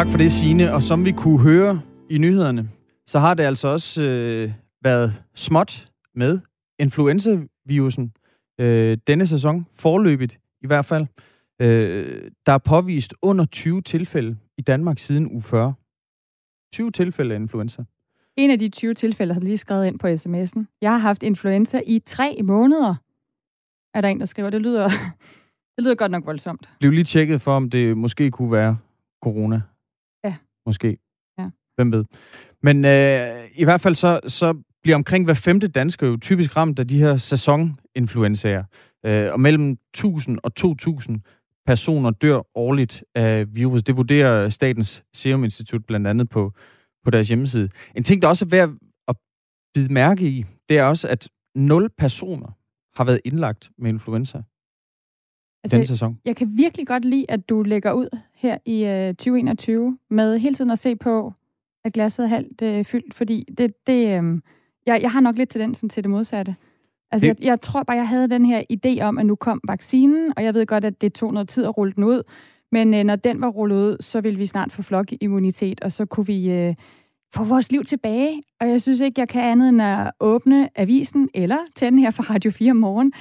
Tak for det, Signe. Og som vi kunne høre i nyhederne, så har det altså også øh, været småt med influenza-virusen øh, denne sæson, forløbigt i hvert fald. Øh, der er påvist under 20 tilfælde i Danmark siden uge 40. 20 tilfælde af influenza. En af de 20 tilfælde har lige skrevet ind på sms'en. Jeg har haft influenza i tre måneder, er der en, der skriver. Det lyder, det lyder godt nok voldsomt. Bliv lige tjekket for, om det måske kunne være corona. Måske. Ja. Hvem ved. Men øh, i hvert fald så, så bliver omkring hver femte dansker jo typisk ramt af de her sæsoninfluenzaer. Øh, og mellem 1000 og 2000 personer dør årligt af virus. Det vurderer Statens Serum Institut blandt andet på, på deres hjemmeside. En ting, der også er værd at bide mærke i, det er også, at 0 personer har været indlagt med influenza altså, den sæson. Jeg kan virkelig godt lide, at du lægger ud her i øh, 2021 med hele tiden at se på, at glasset er halvt øh, fyldt, fordi det, det, øh, jeg, jeg har nok lidt tendensen til det modsatte. Altså, det... jeg, jeg tror bare, jeg havde den her idé om, at nu kom vaccinen, og jeg ved godt, at det tog noget tid at rulle den ud, men øh, når den var rullet ud, så ville vi snart få flokimmunitet, og så kunne vi øh, få vores liv tilbage. Og jeg synes ikke, jeg kan andet end at åbne avisen, eller tænde her fra Radio 4 om morgen,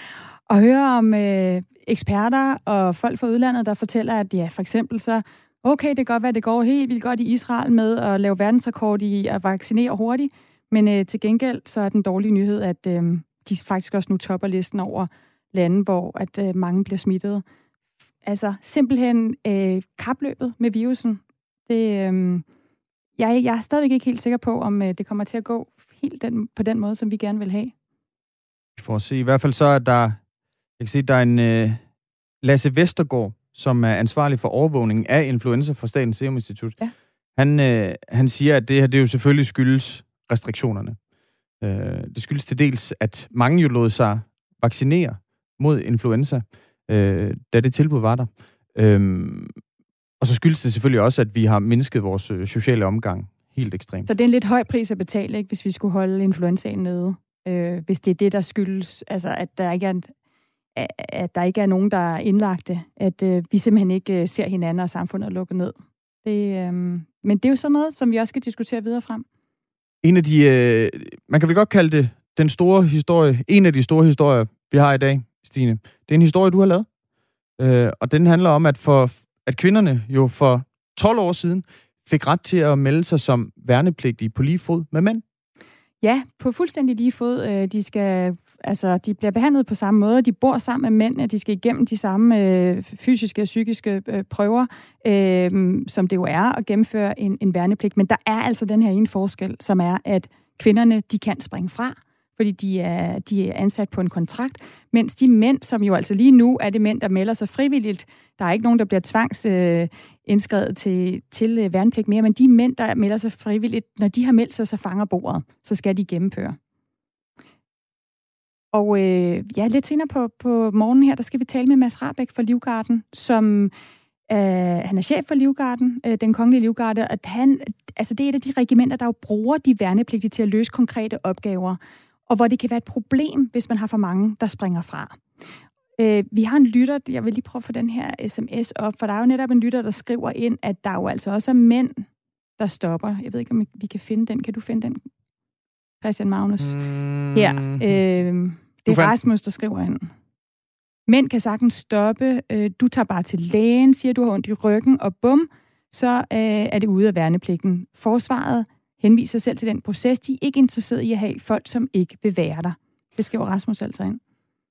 og høre om øh, eksperter og folk fra udlandet, der fortæller, at ja, for eksempel så, okay, det kan godt være, det går helt vildt godt i Israel med at lave verdensrekord i at vaccinere hurtigt, men øh, til gengæld så er den dårlige nyhed, at øh, de faktisk også nu topper listen over lande, hvor at øh, mange bliver smittet. Altså simpelthen øh, kapløbet med virusen. Det, øh, jeg, jeg er stadigvæk ikke helt sikker på, om øh, det kommer til at gå helt den, på den måde, som vi gerne vil have. Vi får se. I hvert fald så er der, jeg kan se, der er en øh, Lasse Vestergaard, som er ansvarlig for overvågning af influenza fra Statens Serum Institut. Ja. Han, øh, han siger, at det her det jo selvfølgelig skyldes restriktionerne. Øh, det skyldes til dels, at mange jo lod sig vaccinere mod influenza, øh, da det tilbud var der. Øh, og så skyldes det selvfølgelig også, at vi har mindsket vores øh, sociale omgang helt ekstremt. Så det er en lidt høj pris at betale, ikke, hvis vi skulle holde influenzaen nede? Øh, hvis det er det, der skyldes, altså at der ikke er, en, at der ikke er nogen, der er indlagte, at øh, vi simpelthen ikke øh, ser hinanden og samfundet er lukket ned. Det, øh, men det er jo sådan noget, som vi også skal diskutere videre frem en af de, øh, man kan vel godt kalde det den store historie, en af de store historier, vi har i dag, Stine. Det er en historie, du har lavet. Øh, og den handler om, at, for, at kvinderne jo for 12 år siden fik ret til at melde sig som værnepligtige på lige fod med mænd. Ja, på fuldstændig lige fod. Øh, de skal altså, de bliver behandlet på samme måde. De bor sammen med mændene, De skal igennem de samme øh, fysiske og psykiske øh, prøver, øh, som det jo er at gennemføre en, en værnepligt. Men der er altså den her ene forskel, som er, at kvinderne de kan springe fra fordi de er, de er ansat på en kontrakt, mens de mænd, som jo altså lige nu er det mænd, der melder sig frivilligt, der er ikke nogen, der bliver tvangs øh, indskrevet til, til øh, værnepligt mere, men de mænd, der melder sig frivilligt, når de har meldt sig, så fanger bordet, så skal de gennemføre. Og øh, ja, lidt senere på, på morgenen her, der skal vi tale med Mads Rabeck fra Livgarden, som øh, han er chef for Livgarden, øh, den kongelige Livgarde, at han, altså det er et af de regimenter, der jo bruger de værnepligtige til at løse konkrete opgaver, og hvor det kan være et problem, hvis man har for mange, der springer fra. Øh, vi har en lytter, jeg vil lige prøve at få den her sms op, for der er jo netop en lytter, der skriver ind, at der jo altså også er mænd, der stopper. Jeg ved ikke, om vi kan finde den. Kan du finde den, Christian Magnus? Mm. Her. Øh, det er Rasmus, der skriver ind. Mænd kan sagtens stoppe. Øh, du tager bare til lægen, siger du har ondt i ryggen, og bum, så øh, er det ude af værnepligten. Forsvaret henviser selv til den proces. De er ikke interesseret i at have folk, som ikke vil være der. Det skriver Rasmus altså ind.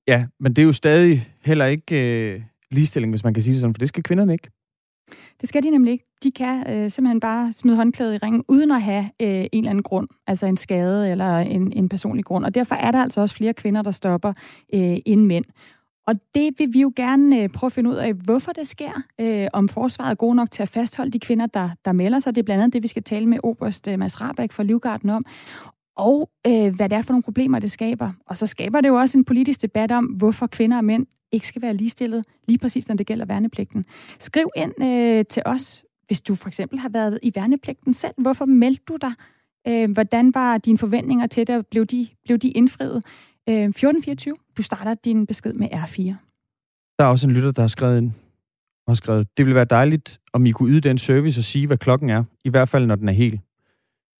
Ja, men det er jo stadig heller ikke øh, ligestilling, hvis man kan sige det sådan, for det skal kvinderne ikke. Det skal de nemlig ikke. De kan øh, simpelthen bare smide håndklædet i ringen, uden at have øh, en eller anden grund, altså en skade eller en, en personlig grund. Og derfor er der altså også flere kvinder, der stopper øh, end mænd. Og det vil vi jo gerne øh, prøve at finde ud af, hvorfor det sker, øh, om forsvaret er god nok til at fastholde de kvinder, der, der melder sig. Det er blandt andet det, vi skal tale med Oberst øh, Mads Rabeck fra Livgarden om og øh, hvad det er for nogle problemer, det skaber. Og så skaber det jo også en politisk debat om, hvorfor kvinder og mænd ikke skal være ligestillet, lige præcis når det gælder værnepligten. Skriv ind øh, til os, hvis du for eksempel har været i værnepligten selv. Hvorfor meldte du dig? Øh, hvordan var dine forventninger til det? Blev de, blev de indfriet? Øh, 1424, du starter din besked med R4. Der er også en lytter, der har skrevet ind, har skrevet, det ville være dejligt, om I kunne yde den service og sige, hvad klokken er. I hvert fald, når den er helt.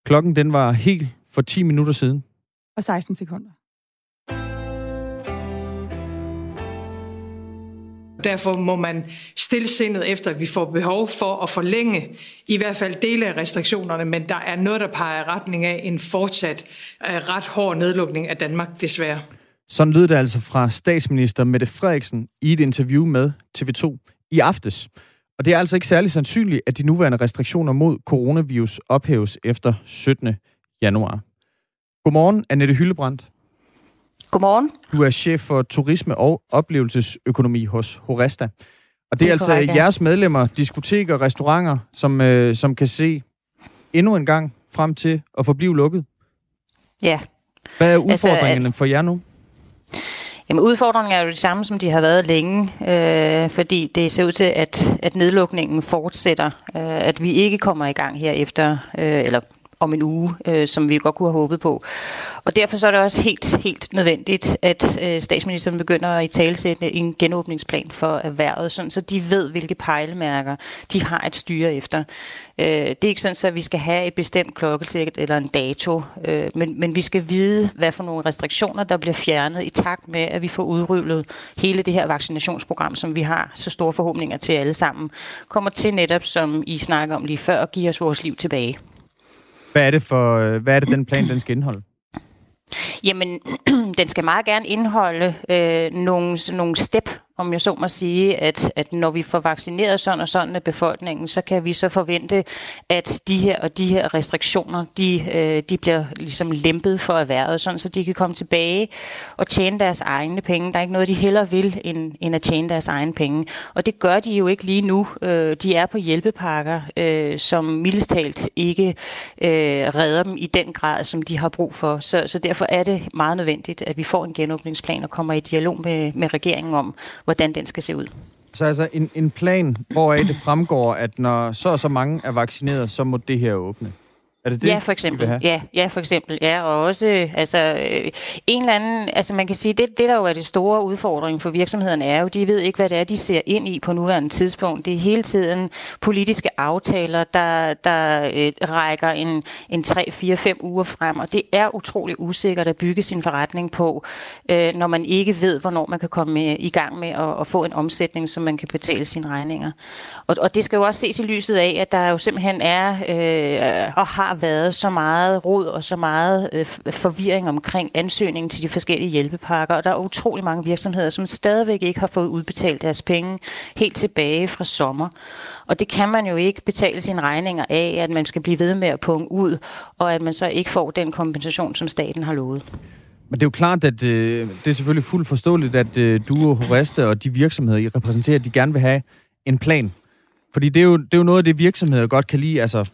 Klokken, den var helt for 10 minutter siden. Og 16 sekunder. Derfor må man stillesindet efter, at vi får behov for at forlænge i hvert fald dele af restriktionerne, men der er noget, der peger i retning af en fortsat uh, ret hård nedlukning af Danmark, desværre. Sådan lød det altså fra statsminister Mette Frederiksen i et interview med TV2 i aftes. Og det er altså ikke særlig sandsynligt, at de nuværende restriktioner mod coronavirus ophæves efter 17. januar. Godmorgen, Annette Hyllebrandt. Godmorgen. Du er chef for turisme og oplevelsesøkonomi hos Horesta. Og det, det er, er altså korrekt, ja. jeres medlemmer, diskoteker og restauranter, som, øh, som kan se endnu en gang frem til at forblive lukket. Ja. Hvad er udfordringerne altså, for jer nu? Jamen udfordringen er jo det samme, som de har været længe, øh, fordi det ser ud til, at, at nedlukningen fortsætter, øh, at vi ikke kommer i gang her efter, øh, eller om en uge, øh, som vi godt kunne have håbet på. Og derfor så er det også helt, helt nødvendigt, at øh, statsministeren begynder at i talsætte en genåbningsplan for erhvervet, sådan så de ved, hvilke pejlemærker de har at styre efter. Øh, det er ikke sådan, at vi skal have et bestemt klokkesæt eller en dato, øh, men, men vi skal vide, hvad for nogle restriktioner, der bliver fjernet i takt med, at vi får udryllet hele det her vaccinationsprogram, som vi har så store forhåbninger til alle sammen, kommer til netop, som I snakker om lige før, at give os vores liv tilbage. Hvad er det for, øh, hvad er det, den plan, den skal indeholde? Jamen, den skal meget gerne indeholde øh, nogle, nogle step om jeg så må sige, at, at når vi får vaccineret sådan og sådan af befolkningen, så kan vi så forvente, at de her og de her restriktioner, de, øh, de bliver ligesom lempet for erhvervet, sådan så de kan komme tilbage og tjene deres egne penge. Der er ikke noget, de heller vil, end, end at tjene deres egne penge. Og det gør de jo ikke lige nu. Øh, de er på hjælpepakker, øh, som mildest talt ikke redder dem i den grad, som de har brug for. Så, så derfor er det meget nødvendigt, at vi får en genåbningsplan og kommer i dialog med, med regeringen om, hvordan den skal se ud. Så altså en, en plan, hvor det fremgår, at når så og så mange er vaccineret, så må det her åbne? Er det det, ja, for eksempel. Ja, ja, for eksempel. Ja, og også altså, øh, en eller anden, altså man kan sige, det, det der jo er det store udfordring for virksomhederne er jo, de ved ikke, hvad det er, de ser ind i på nuværende tidspunkt. Det er hele tiden politiske aftaler, der, der øh, rækker en, en 3, 4, 5 uger frem, og det er utrolig usikkert at bygge sin forretning på, øh, når man ikke ved, hvornår man kan komme i gang med at, at få en omsætning, så man kan betale sine regninger. Og, og det skal jo også ses i lyset af, at der jo simpelthen er øh, og har været så meget rod og så meget øh, forvirring omkring ansøgningen til de forskellige hjælpepakker, og der er utrolig mange virksomheder, som stadigvæk ikke har fået udbetalt deres penge helt tilbage fra sommer. Og det kan man jo ikke betale sine regninger af, at man skal blive ved med at punge ud, og at man så ikke får den kompensation, som staten har lovet. Men det er jo klart, at øh, det er selvfølgelig fuldt forståeligt, at øh, du og Horeste og de virksomheder, I repræsenterer, de gerne vil have en plan. Fordi det er jo, det er jo noget af det, virksomheder godt kan lide, altså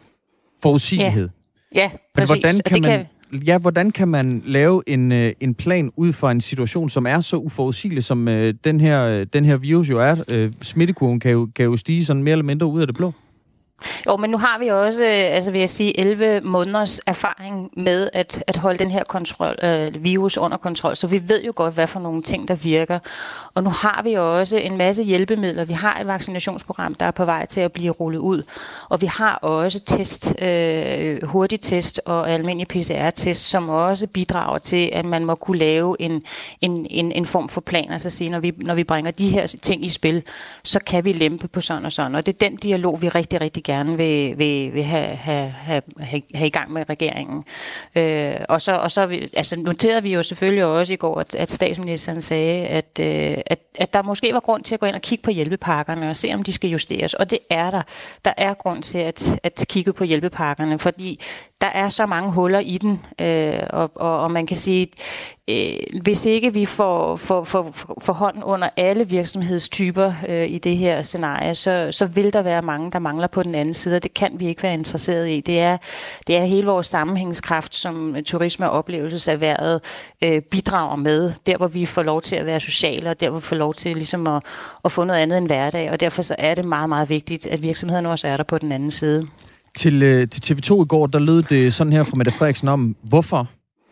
forudsigelighed. Ja, ja præcis. Men hvordan kan, man, kan... Ja, hvordan kan man lave en, øh, en plan ud for en situation, som er så uforudsigelig, som øh, den, her, den her virus jo er? Øh, smittekurven kan jo, kan jo stige sådan mere eller mindre ud af det blå. Jo, men nu har vi også, øh, altså vil jeg sige, 11 måneders erfaring med at, at holde den her kontrol, øh, virus under kontrol, så vi ved jo godt, hvad for nogle ting, der virker. Og nu har vi også en masse hjælpemidler. Vi har et vaccinationsprogram, der er på vej til at blive rullet ud. Og vi har også test, øh, hurtigtest og almindelig PCR-test, som også bidrager til, at man må kunne lave en, en, en, en form for plan. Altså sige, når vi, når vi bringer de her ting i spil, så kan vi lempe på sådan og sådan. Og det er den dialog, vi rigtig, rigtig gerne vil, vil, vil have, have, have, have i gang med regeringen. Øh, og så, og så altså, noterede vi jo selvfølgelig også i går, at, at statsministeren sagde, at, øh, at, at der måske var grund til at gå ind og kigge på hjælpepakkerne og se, om de skal justeres. Og det er der. Der er grund til at, at kigge på hjælpepakkerne, fordi der er så mange huller i den, øh, og, og, og man kan sige, øh, hvis ikke vi får, får, får, får hånden under alle virksomhedstyper øh, i det her scenarie, så, så vil der være mange, der mangler på den anden side, og det kan vi ikke være interesseret i. Det er, det er hele vores sammenhængskraft, som turisme- og oplevelseserhvervet øh, bidrager med, der hvor vi får lov til at være sociale, og der hvor vi får lov til ligesom at, at få noget andet end hverdag, og derfor så er det meget, meget vigtigt, at virksomhederne også er der på den anden side. Til, øh, til TV2 i går, der lød det sådan her fra Mette Frederiksen om, hvorfor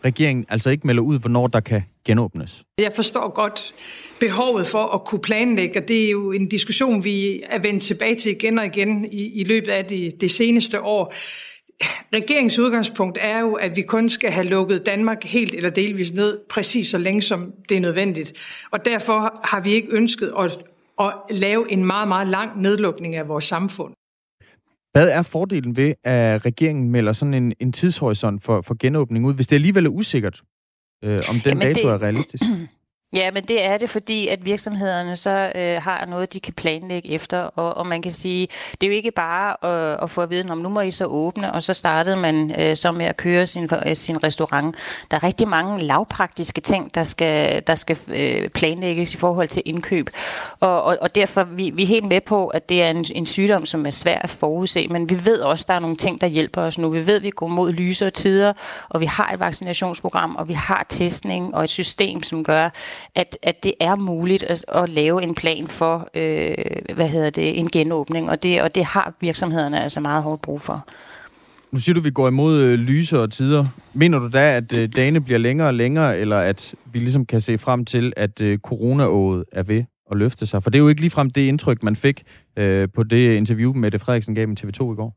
regeringen altså ikke melder ud, hvornår der kan genåbnes? Jeg forstår godt behovet for at kunne planlægge, og det er jo en diskussion, vi er vendt tilbage til igen og igen i, i løbet af det, det seneste år. Regeringens udgangspunkt er jo, at vi kun skal have lukket Danmark helt eller delvis ned, præcis så længe som det er nødvendigt. Og derfor har vi ikke ønsket at, at lave en meget, meget lang nedlukning af vores samfund. Hvad er fordelen ved, at regeringen melder sådan en, en tidshorisont for, for genåbning ud, hvis det alligevel er usikkert, øh, om den Jamen dato det... er realistisk? Ja, men det er det, fordi at virksomhederne så øh, har noget, de kan planlægge efter, og, og man kan sige, det er jo ikke bare at, at få at vide, om nu må I så åbne, og så startede man øh, så med at køre sin, øh, sin restaurant. Der er rigtig mange lavpraktiske ting, der skal, der skal øh, planlægges i forhold til indkøb, og, og, og derfor vi, vi er helt med på, at det er en, en sygdom, som er svær at forudse, men vi ved også, at der er nogle ting, der hjælper os nu. Vi ved, at vi går mod lysere tider, og vi har et vaccinationsprogram, og vi har testning og et system, som gør, at, at det er muligt at, at lave en plan for, øh, hvad hedder det, en genåbning, og det, og det har virksomhederne altså meget hårdt brug for. Nu siger du, at vi går imod øh, lysere tider. Mener du da, at øh, dagene bliver længere og længere, eller at vi ligesom kan se frem til, at øh, coronaåret er ved at løfte sig? For det er jo ikke ligefrem det indtryk, man fik øh, på det interview, med det Frederiksen gav med TV2 i går.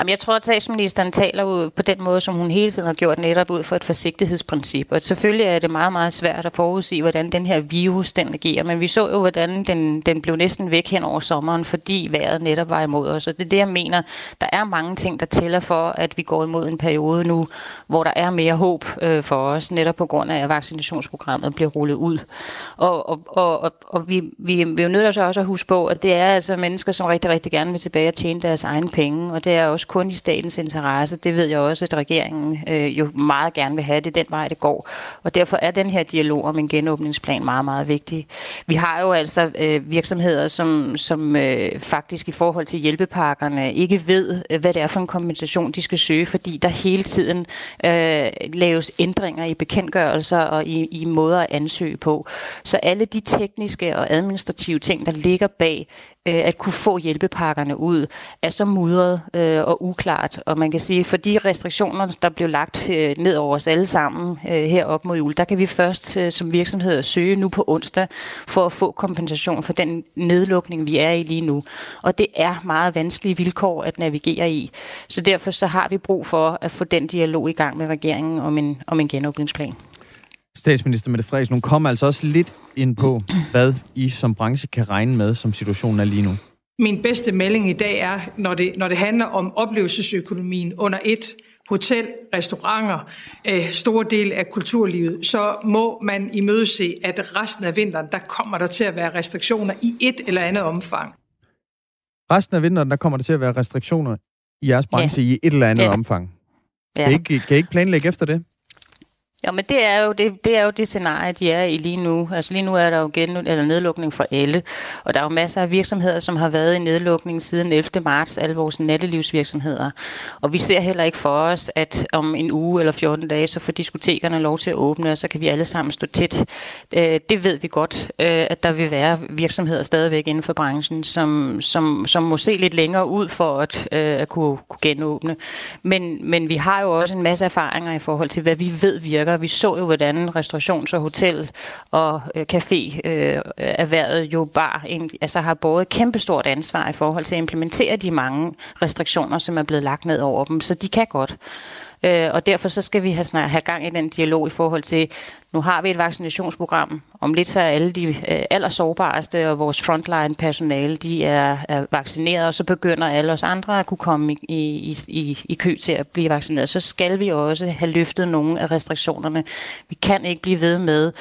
Jamen, jeg tror, at statsministeren taler jo på den måde, som hun hele tiden har gjort netop ud for et forsigtighedsprincip. Og selvfølgelig er det meget, meget svært at forudsige, hvordan den her virus den agerer. Men vi så jo, hvordan den, den blev næsten væk hen over sommeren, fordi vejret netop var imod os. Og det er det, jeg mener. Der er mange ting, der tæller for, at vi går imod en periode nu, hvor der er mere håb øh, for os, netop på grund af, at vaccinationsprogrammet bliver rullet ud. Og, og, og, og, og vi, vi, vi er jo nødt til også at huske på, at det er altså mennesker, som rigtig, rigtig gerne vil tilbage og tjene deres egne penge. Og det er også kun i statens interesse. Det ved jeg også, at regeringen øh, jo meget gerne vil have. Det den vej, det går. Og derfor er den her dialog om en genåbningsplan meget, meget vigtig. Vi har jo altså øh, virksomheder, som, som øh, faktisk i forhold til hjælpepakkerne ikke ved, øh, hvad det er for en kompensation, de skal søge, fordi der hele tiden øh, laves ændringer i bekendtgørelser og i, i måder at ansøge på. Så alle de tekniske og administrative ting, der ligger bag Øh, at kunne få hjælpepakkerne ud, er så mudret øh, og uklart. Og man kan sige, for de restriktioner, der blev lagt øh, ned over os alle sammen øh, herop mod jul, der kan vi først øh, som virksomhed søge nu på onsdag for at få kompensation for den nedlukning, vi er i lige nu. Og det er meget vanskelige vilkår at navigere i. Så derfor så har vi brug for at få den dialog i gang med regeringen om en, om en genåbningsplan. Statsminister Mette Frederiksen, hun kommer altså også lidt ind på, hvad I som branche kan regne med, som situationen er lige nu. Min bedste melding i dag er, når det, når det handler om oplevelsesøkonomien under et, hotel, restauranter, øh, store del af kulturlivet, så må man imødese, at resten af vinteren, der kommer der til at være restriktioner i et eller andet omfang. Resten af vinteren, der kommer der til at være restriktioner i jeres branche ja. i et eller andet ja. omfang. Ja. Kan, I ikke, kan I ikke planlægge efter det? Ja, men det er jo det, det er jo det scenarie, de er i lige nu. Altså lige nu er der jo gen, eller nedlukning for alle, og der er jo masser af virksomheder, som har været i nedlukning siden 11. marts, alle vores nattelivsvirksomheder. Og vi ser heller ikke for os, at om en uge eller 14 dage, så får diskotekerne lov til at åbne, og så kan vi alle sammen stå tæt. Øh, det ved vi godt, øh, at der vil være virksomheder stadigvæk inden for branchen, som, som, som må se lidt længere ud for at, øh, at kunne, kunne genåbne. Men, men vi har jo også en masse erfaringer i forhold til, hvad vi ved virker virker. Vi så jo, hvordan restaurations- og hotel- og øh, café-erhvervet øh, jo bare en, altså har båret kæmpestort ansvar i forhold til at implementere de mange restriktioner, som er blevet lagt ned over dem. Så de kan godt. Øh, og derfor så skal vi have, snart, have gang i den dialog i forhold til, nu har vi et vaccinationsprogram. Om lidt så er alle de øh, allersårbareste og vores frontline personale, de er, er vaccineret, og så begynder alle os andre at kunne komme i, i, i, i kø til at blive vaccineret. Så skal vi også have løftet nogle af restriktionerne. Vi kan ikke blive ved med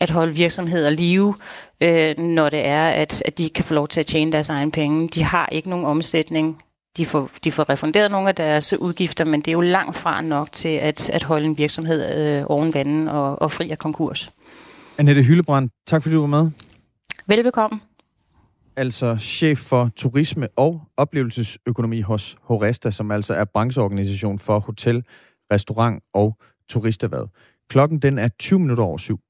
at holde virksomheder live, øh, når det er, at, at de kan få lov til at tjene deres egen penge. De har ikke nogen omsætning de får, de får refunderet nogle af deres udgifter, men det er jo langt fra nok til at, at holde en virksomhed øh, oven vandet og, og fri af konkurs. Annette Hyllebrand, tak fordi du var med. Velbekomme. Altså chef for turisme og oplevelsesøkonomi hos Horesta, som altså er brancheorganisation for hotel, restaurant og turisterhverv. Klokken den er 20 minutter over syv.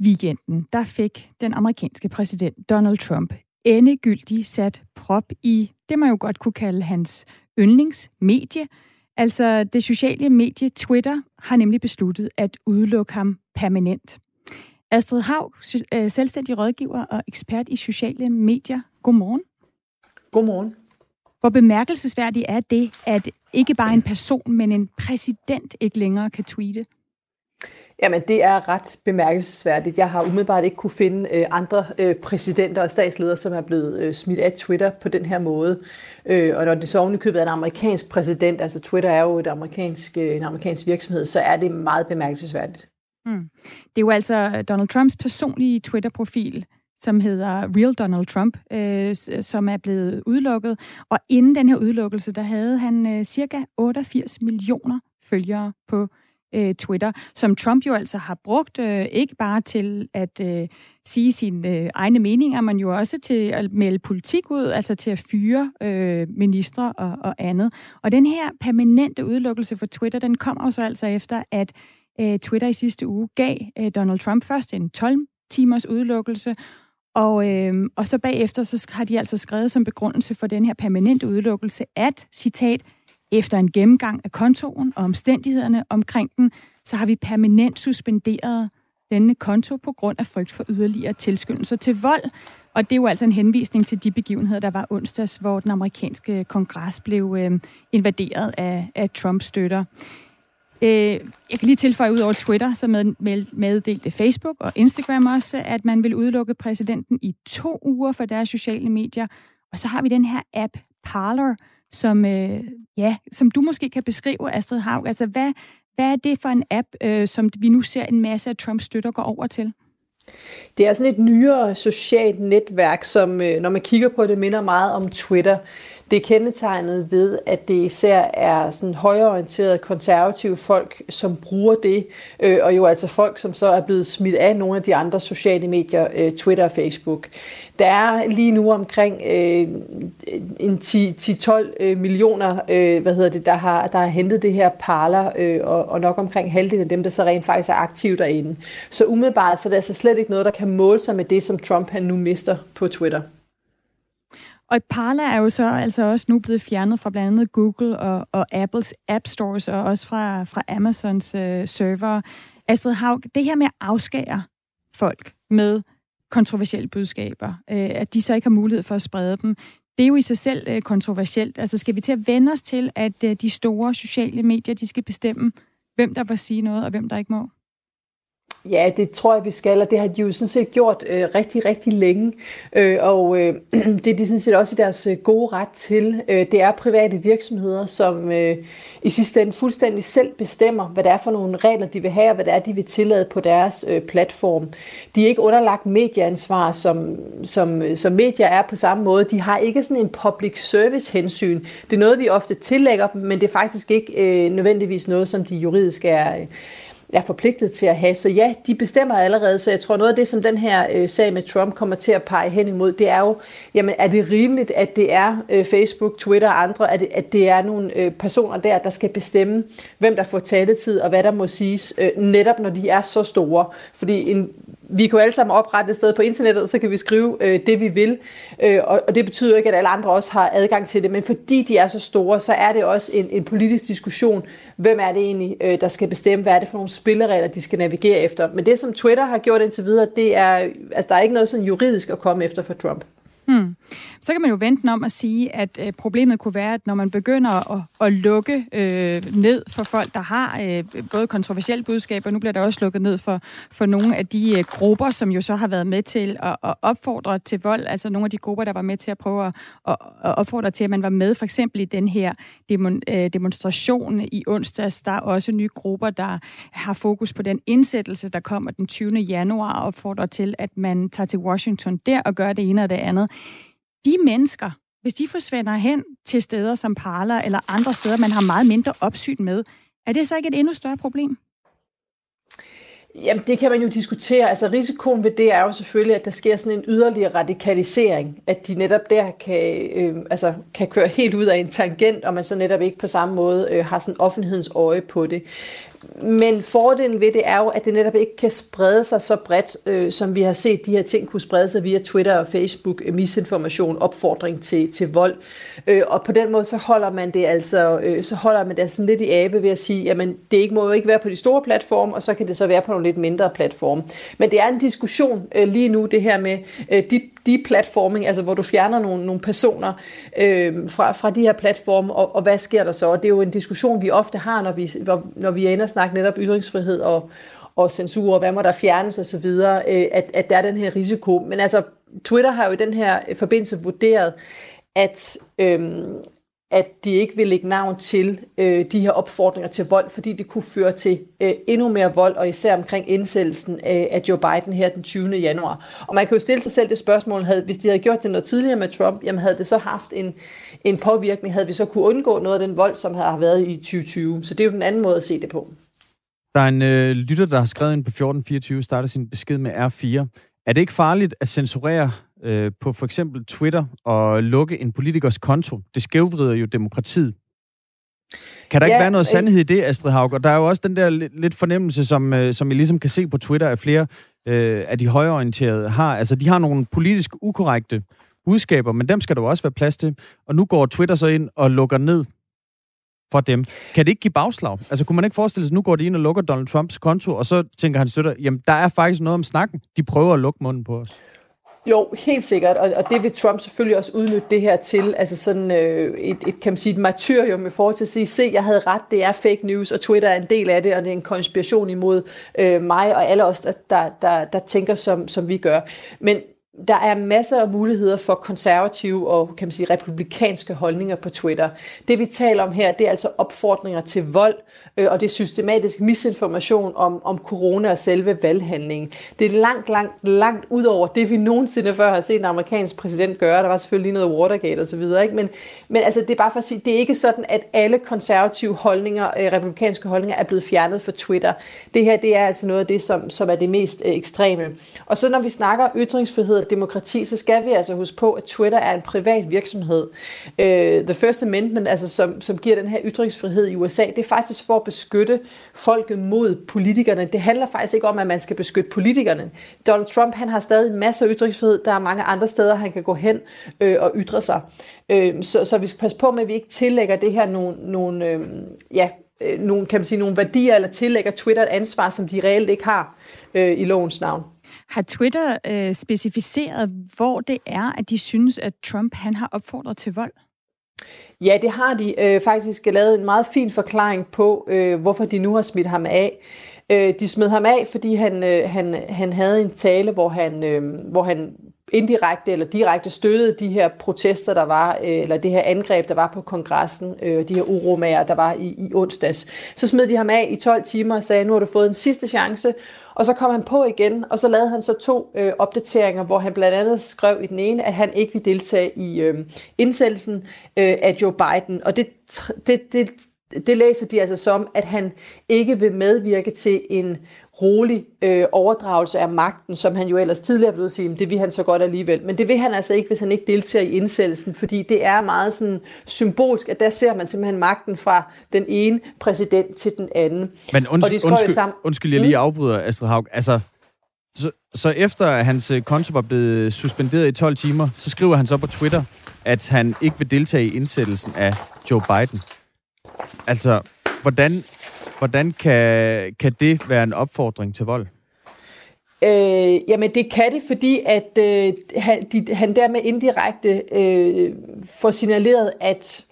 Weekenden, der fik den amerikanske præsident Donald Trump endegyldigt sat prop i det, man jo godt kunne kalde hans yndlingsmedie. Altså det sociale medie Twitter har nemlig besluttet at udelukke ham permanent. Astrid Haug, øh, selvstændig rådgiver og ekspert i sociale medier. Godmorgen. Godmorgen. Hvor bemærkelsesværdigt er det, at ikke bare en person, men en præsident ikke længere kan tweete? Jamen, det er ret bemærkelsesværdigt. Jeg har umiddelbart ikke kunne finde øh, andre øh, præsidenter og statsledere, som er blevet øh, smidt af Twitter på den her måde. Øh, og når det så ovenikøbet er en amerikansk præsident, altså Twitter er jo et amerikansk, øh, en amerikansk virksomhed, så er det meget bemærkelsesværdigt. Mm. Det er jo altså øh, Donald Trumps personlige Twitter-profil, som hedder Real Donald Trump, øh, øh, som er blevet udelukket. Og inden den her udelukkelse, der havde han øh, cirka 88 millioner følgere på øh, Twitter, som Trump jo altså har brugt øh, ikke bare til at øh, sige sine øh, egne meninger, men jo også til at melde politik ud, altså til at fyre øh, ministre og, og andet. Og den her permanente udelukkelse for Twitter, den kommer så altså efter, at øh, Twitter i sidste uge gav øh, Donald Trump først en 12 timers udelukkelse, og, øh, og så bagefter så har de altså skrevet som begrundelse for den her permanente udelukkelse, at, citat, efter en gennemgang af kontoen og omstændighederne omkring den, så har vi permanent suspenderet denne konto på grund af frygt for yderligere tilskyndelser til vold. Og det er jo altså en henvisning til de begivenheder, der var onsdags, hvor den amerikanske kongres blev øh, invaderet af, af Trumps støtter. Øh, jeg kan lige tilføje ud over Twitter, så med, med, meddelte Facebook og Instagram også, at man vil udelukke præsidenten i to uger for deres sociale medier. Og så har vi den her app Parler, som, øh, ja, som du måske kan beskrive, Astrid Haug. Altså, hvad, hvad er det for en app, øh, som vi nu ser en masse af Trumps støtter gå over til? Det er sådan et nyere socialt netværk, som øh, når man kigger på det, minder meget om Twitter. Det er kendetegnet ved, at det især er sådan højorienterede konservative folk, som bruger det, øh, og jo altså folk, som så er blevet smidt af nogle af de andre sociale medier, øh, Twitter og Facebook. Der er lige nu omkring øh, en 10-12 øh, millioner, øh, hvad hedder det, der har, der har hentet det her parler, øh, og, og nok omkring halvdelen af dem, der så rent faktisk er aktive derinde. Så umiddelbart så er det altså slet ikke noget, der kan måle sig med det, som Trump han nu mister på Twitter. Og Parler er jo så altså også nu blevet fjernet fra blandt andet Google og, og Apples App Stores, og også fra, fra Amazons øh, server. Astrid Haug, det her med at afskære folk med kontroversielle budskaber, øh, at de så ikke har mulighed for at sprede dem, det er jo i sig selv øh, kontroversielt. Altså skal vi til at vende os til, at øh, de store sociale medier, de skal bestemme, hvem der må sige noget, og hvem der ikke må? Ja, det tror jeg, vi skal, og det har de jo sådan set gjort øh, rigtig, rigtig længe. Øh, og øh, det er de sådan set også i deres øh, gode ret til. Øh, det er private virksomheder, som øh, i sidste ende fuldstændig selv bestemmer, hvad det er for nogle regler, de vil have, og hvad det er, de vil tillade på deres øh, platform. De er ikke underlagt medieansvar, som, som, øh, som medier er på samme måde. De har ikke sådan en public service hensyn. Det er noget, vi ofte tillægger dem, men det er faktisk ikke øh, nødvendigvis noget, som de juridisk er... Øh, er forpligtet til at have. Så ja, de bestemmer allerede, så jeg tror noget af det, som den her øh, sag med Trump kommer til at pege hen imod, det er jo, jamen er det rimeligt, at det er øh, Facebook, Twitter og andre, at det, at det er nogle øh, personer der, der skal bestemme, hvem der får taletid og hvad der må siges, øh, netop når de er så store. Fordi en vi kan jo alle sammen oprette et sted på internettet, så kan vi skrive øh, det, vi vil. Øh, og, og det betyder ikke, at alle andre også har adgang til det. Men fordi de er så store, så er det også en, en politisk diskussion. Hvem er det egentlig, øh, der skal bestemme? Hvad er det for nogle spilleregler, de skal navigere efter? Men det, som Twitter har gjort indtil videre, det er, altså, der er ikke noget sådan juridisk at komme efter for Trump. Så kan man jo vente om at sige, at øh, problemet kunne være, at når man begynder at, at lukke øh, ned for folk, der har øh, både kontroversielle budskaber, nu bliver der også lukket ned for, for nogle af de øh, grupper, som jo så har været med til at, at opfordre til vold, altså nogle af de grupper, der var med til at prøve at, at, at opfordre til, at man var med for eksempel i den her demon, øh, demonstration i onsdags. Der er også nye grupper, der har fokus på den indsættelse, der kommer den 20. januar og opfordrer til, at man tager til Washington der og gør det ene og det andet de mennesker, hvis de forsvinder hen til steder som Parler eller andre steder, man har meget mindre opsyn med, er det så ikke et endnu større problem? Jamen, det kan man jo diskutere. Altså, risikoen ved det er jo selvfølgelig, at der sker sådan en yderligere radikalisering, at de netop der kan, øh, altså, kan køre helt ud af en tangent, og man så netop ikke på samme måde øh, har sådan offentlighedens øje på det. Men fordelen ved det er jo, at det netop ikke kan sprede sig så bredt, øh, som vi har set de her ting kunne sprede sig via Twitter og Facebook, øh, misinformation, opfordring til, til vold. Øh, og på den måde så holder man det altså, øh, så holder man det altså lidt i abe ved at sige, jamen det ikke må jo ikke være på de store platforme, og så kan det så være på nogle lidt mindre platforme. Men det er en diskussion øh, lige nu, det her med øh, de deplatforming, altså hvor du fjerner nogle, nogle personer øh, fra, fra de her platforme, og, og hvad sker der så? Og det er jo en diskussion, vi ofte har, når vi, når vi ender inde og snakke netop ytringsfrihed og, og censur, og hvad må der fjernes osv., øh, at, at der er den her risiko. Men altså, Twitter har jo i den her forbindelse vurderet, at, øhm, at de ikke vil lægge navn til øh, de her opfordringer til vold, fordi det kunne føre til øh, endnu mere vold, og især omkring indsættelsen af, af Joe Biden her den 20. januar. Og man kan jo stille sig selv det spørgsmål, havde, hvis de havde gjort det noget tidligere med Trump, jamen havde det så haft en, en påvirkning, havde vi så kunne undgå noget af den vold, som har været i 2020. Så det er jo den anden måde at se det på. Der er en øh, lytter, der har skrevet ind på 1424, starter sin besked med R4. Er det ikke farligt at censurere øh, på for eksempel Twitter og lukke en politikers konto. Det skævvrider jo demokratiet. Kan der ja, ikke være noget øh, sandhed i det, Astrid Haug? Og der er jo også den der lidt fornemmelse, som, øh, som I ligesom kan se på Twitter, at flere øh, af de højorienterede har. Altså, de har nogle politisk ukorrekte budskaber, men dem skal der jo også være plads til. Og nu går Twitter så ind og lukker ned for dem. Kan det ikke give bagslag? Altså, kunne man ikke forestille sig, at nu går de ind og lukker Donald Trumps konto, og så tænker han støtter, jamen, der er faktisk noget om snakken. De prøver at lukke munden på os. Jo, helt sikkert, og, og det vil Trump selvfølgelig også udnytte det her til, altså sådan øh, et, et, kan man sige, et martyrium i forhold til at sige, se, jeg havde ret, det er fake news, og Twitter er en del af det, og det er en konspiration imod øh, mig og alle os, der, der, der, der tænker, som, som vi gør. Men der er masser af muligheder for konservative og kan man sige, republikanske holdninger på Twitter. Det vi taler om her, det er altså opfordringer til vold, øh, og det er systematisk misinformation om, om corona og selve valghandlingen. Det er langt, langt, langt ud over det, vi nogensinde før har set en amerikansk præsident gøre. Der var selvfølgelig noget Watergate osv., ikke? Men, men altså, det er bare for at sige, det er ikke sådan, at alle konservative holdninger, øh, republikanske holdninger, er blevet fjernet fra Twitter. Det her, det er altså noget af det, som, som er det mest øh, ekstreme. Og så når vi snakker ytringsfrihed demokrati, så skal vi altså huske på, at Twitter er en privat virksomhed. Øh, The First Amendment, altså som, som giver den her ytringsfrihed i USA, det er faktisk for at beskytte folket mod politikerne. Det handler faktisk ikke om, at man skal beskytte politikerne. Donald Trump, han har stadig masser af ytringsfrihed. Der er mange andre steder, han kan gå hen øh, og ytre sig. Øh, så, så vi skal passe på med, at vi ikke tillægger det her nogle, nogle øh, ja, øh, nogle, kan man sige, nogle værdier, eller tillægger Twitter et ansvar, som de reelt ikke har øh, i lovens navn. Har Twitter øh, specificeret, hvor det er, at de synes, at Trump han har opfordret til vold? Ja, det har de øh, faktisk lavet en meget fin forklaring på, øh, hvorfor de nu har smidt ham af. Øh, de smed ham af, fordi han, øh, han, han havde en tale, hvor han, øh, hvor han indirekte eller direkte støttede de her protester, der var, øh, eller det her angreb, der var på kongressen, øh, de her uromager, der var i, i onsdags. Så smed de ham af i 12 timer og sagde, nu har du fået en sidste chance, og så kom han på igen, og så lavede han så to øh, opdateringer, hvor han blandt andet skrev i den ene, at han ikke ville deltage i øh, indsættelsen øh, af Joe Biden. Og det, det, det, det læser de altså som, at han ikke vil medvirke til en rolig øh, overdragelse af magten, som han jo ellers tidligere ville sige, det vil han så godt alligevel. Men det vil han altså ikke, hvis han ikke deltager i indsættelsen, fordi det er meget sådan symbolsk, at der ser man simpelthen magten fra den ene præsident til den anden. Men unds- og de undskyld, sammen... undskyld, jeg lige mm. afbryder, Astrid Haug. Altså, så, så efter at hans øh, konto var blevet suspenderet i 12 timer, så skriver han så på Twitter, at han ikke vil deltage i indsættelsen af Joe Biden. Altså, hvordan Hvordan kan, kan det være en opfordring til vold? Øh, jamen det kan det, fordi at øh, han, de, han dermed indirekte øh, får signaleret, at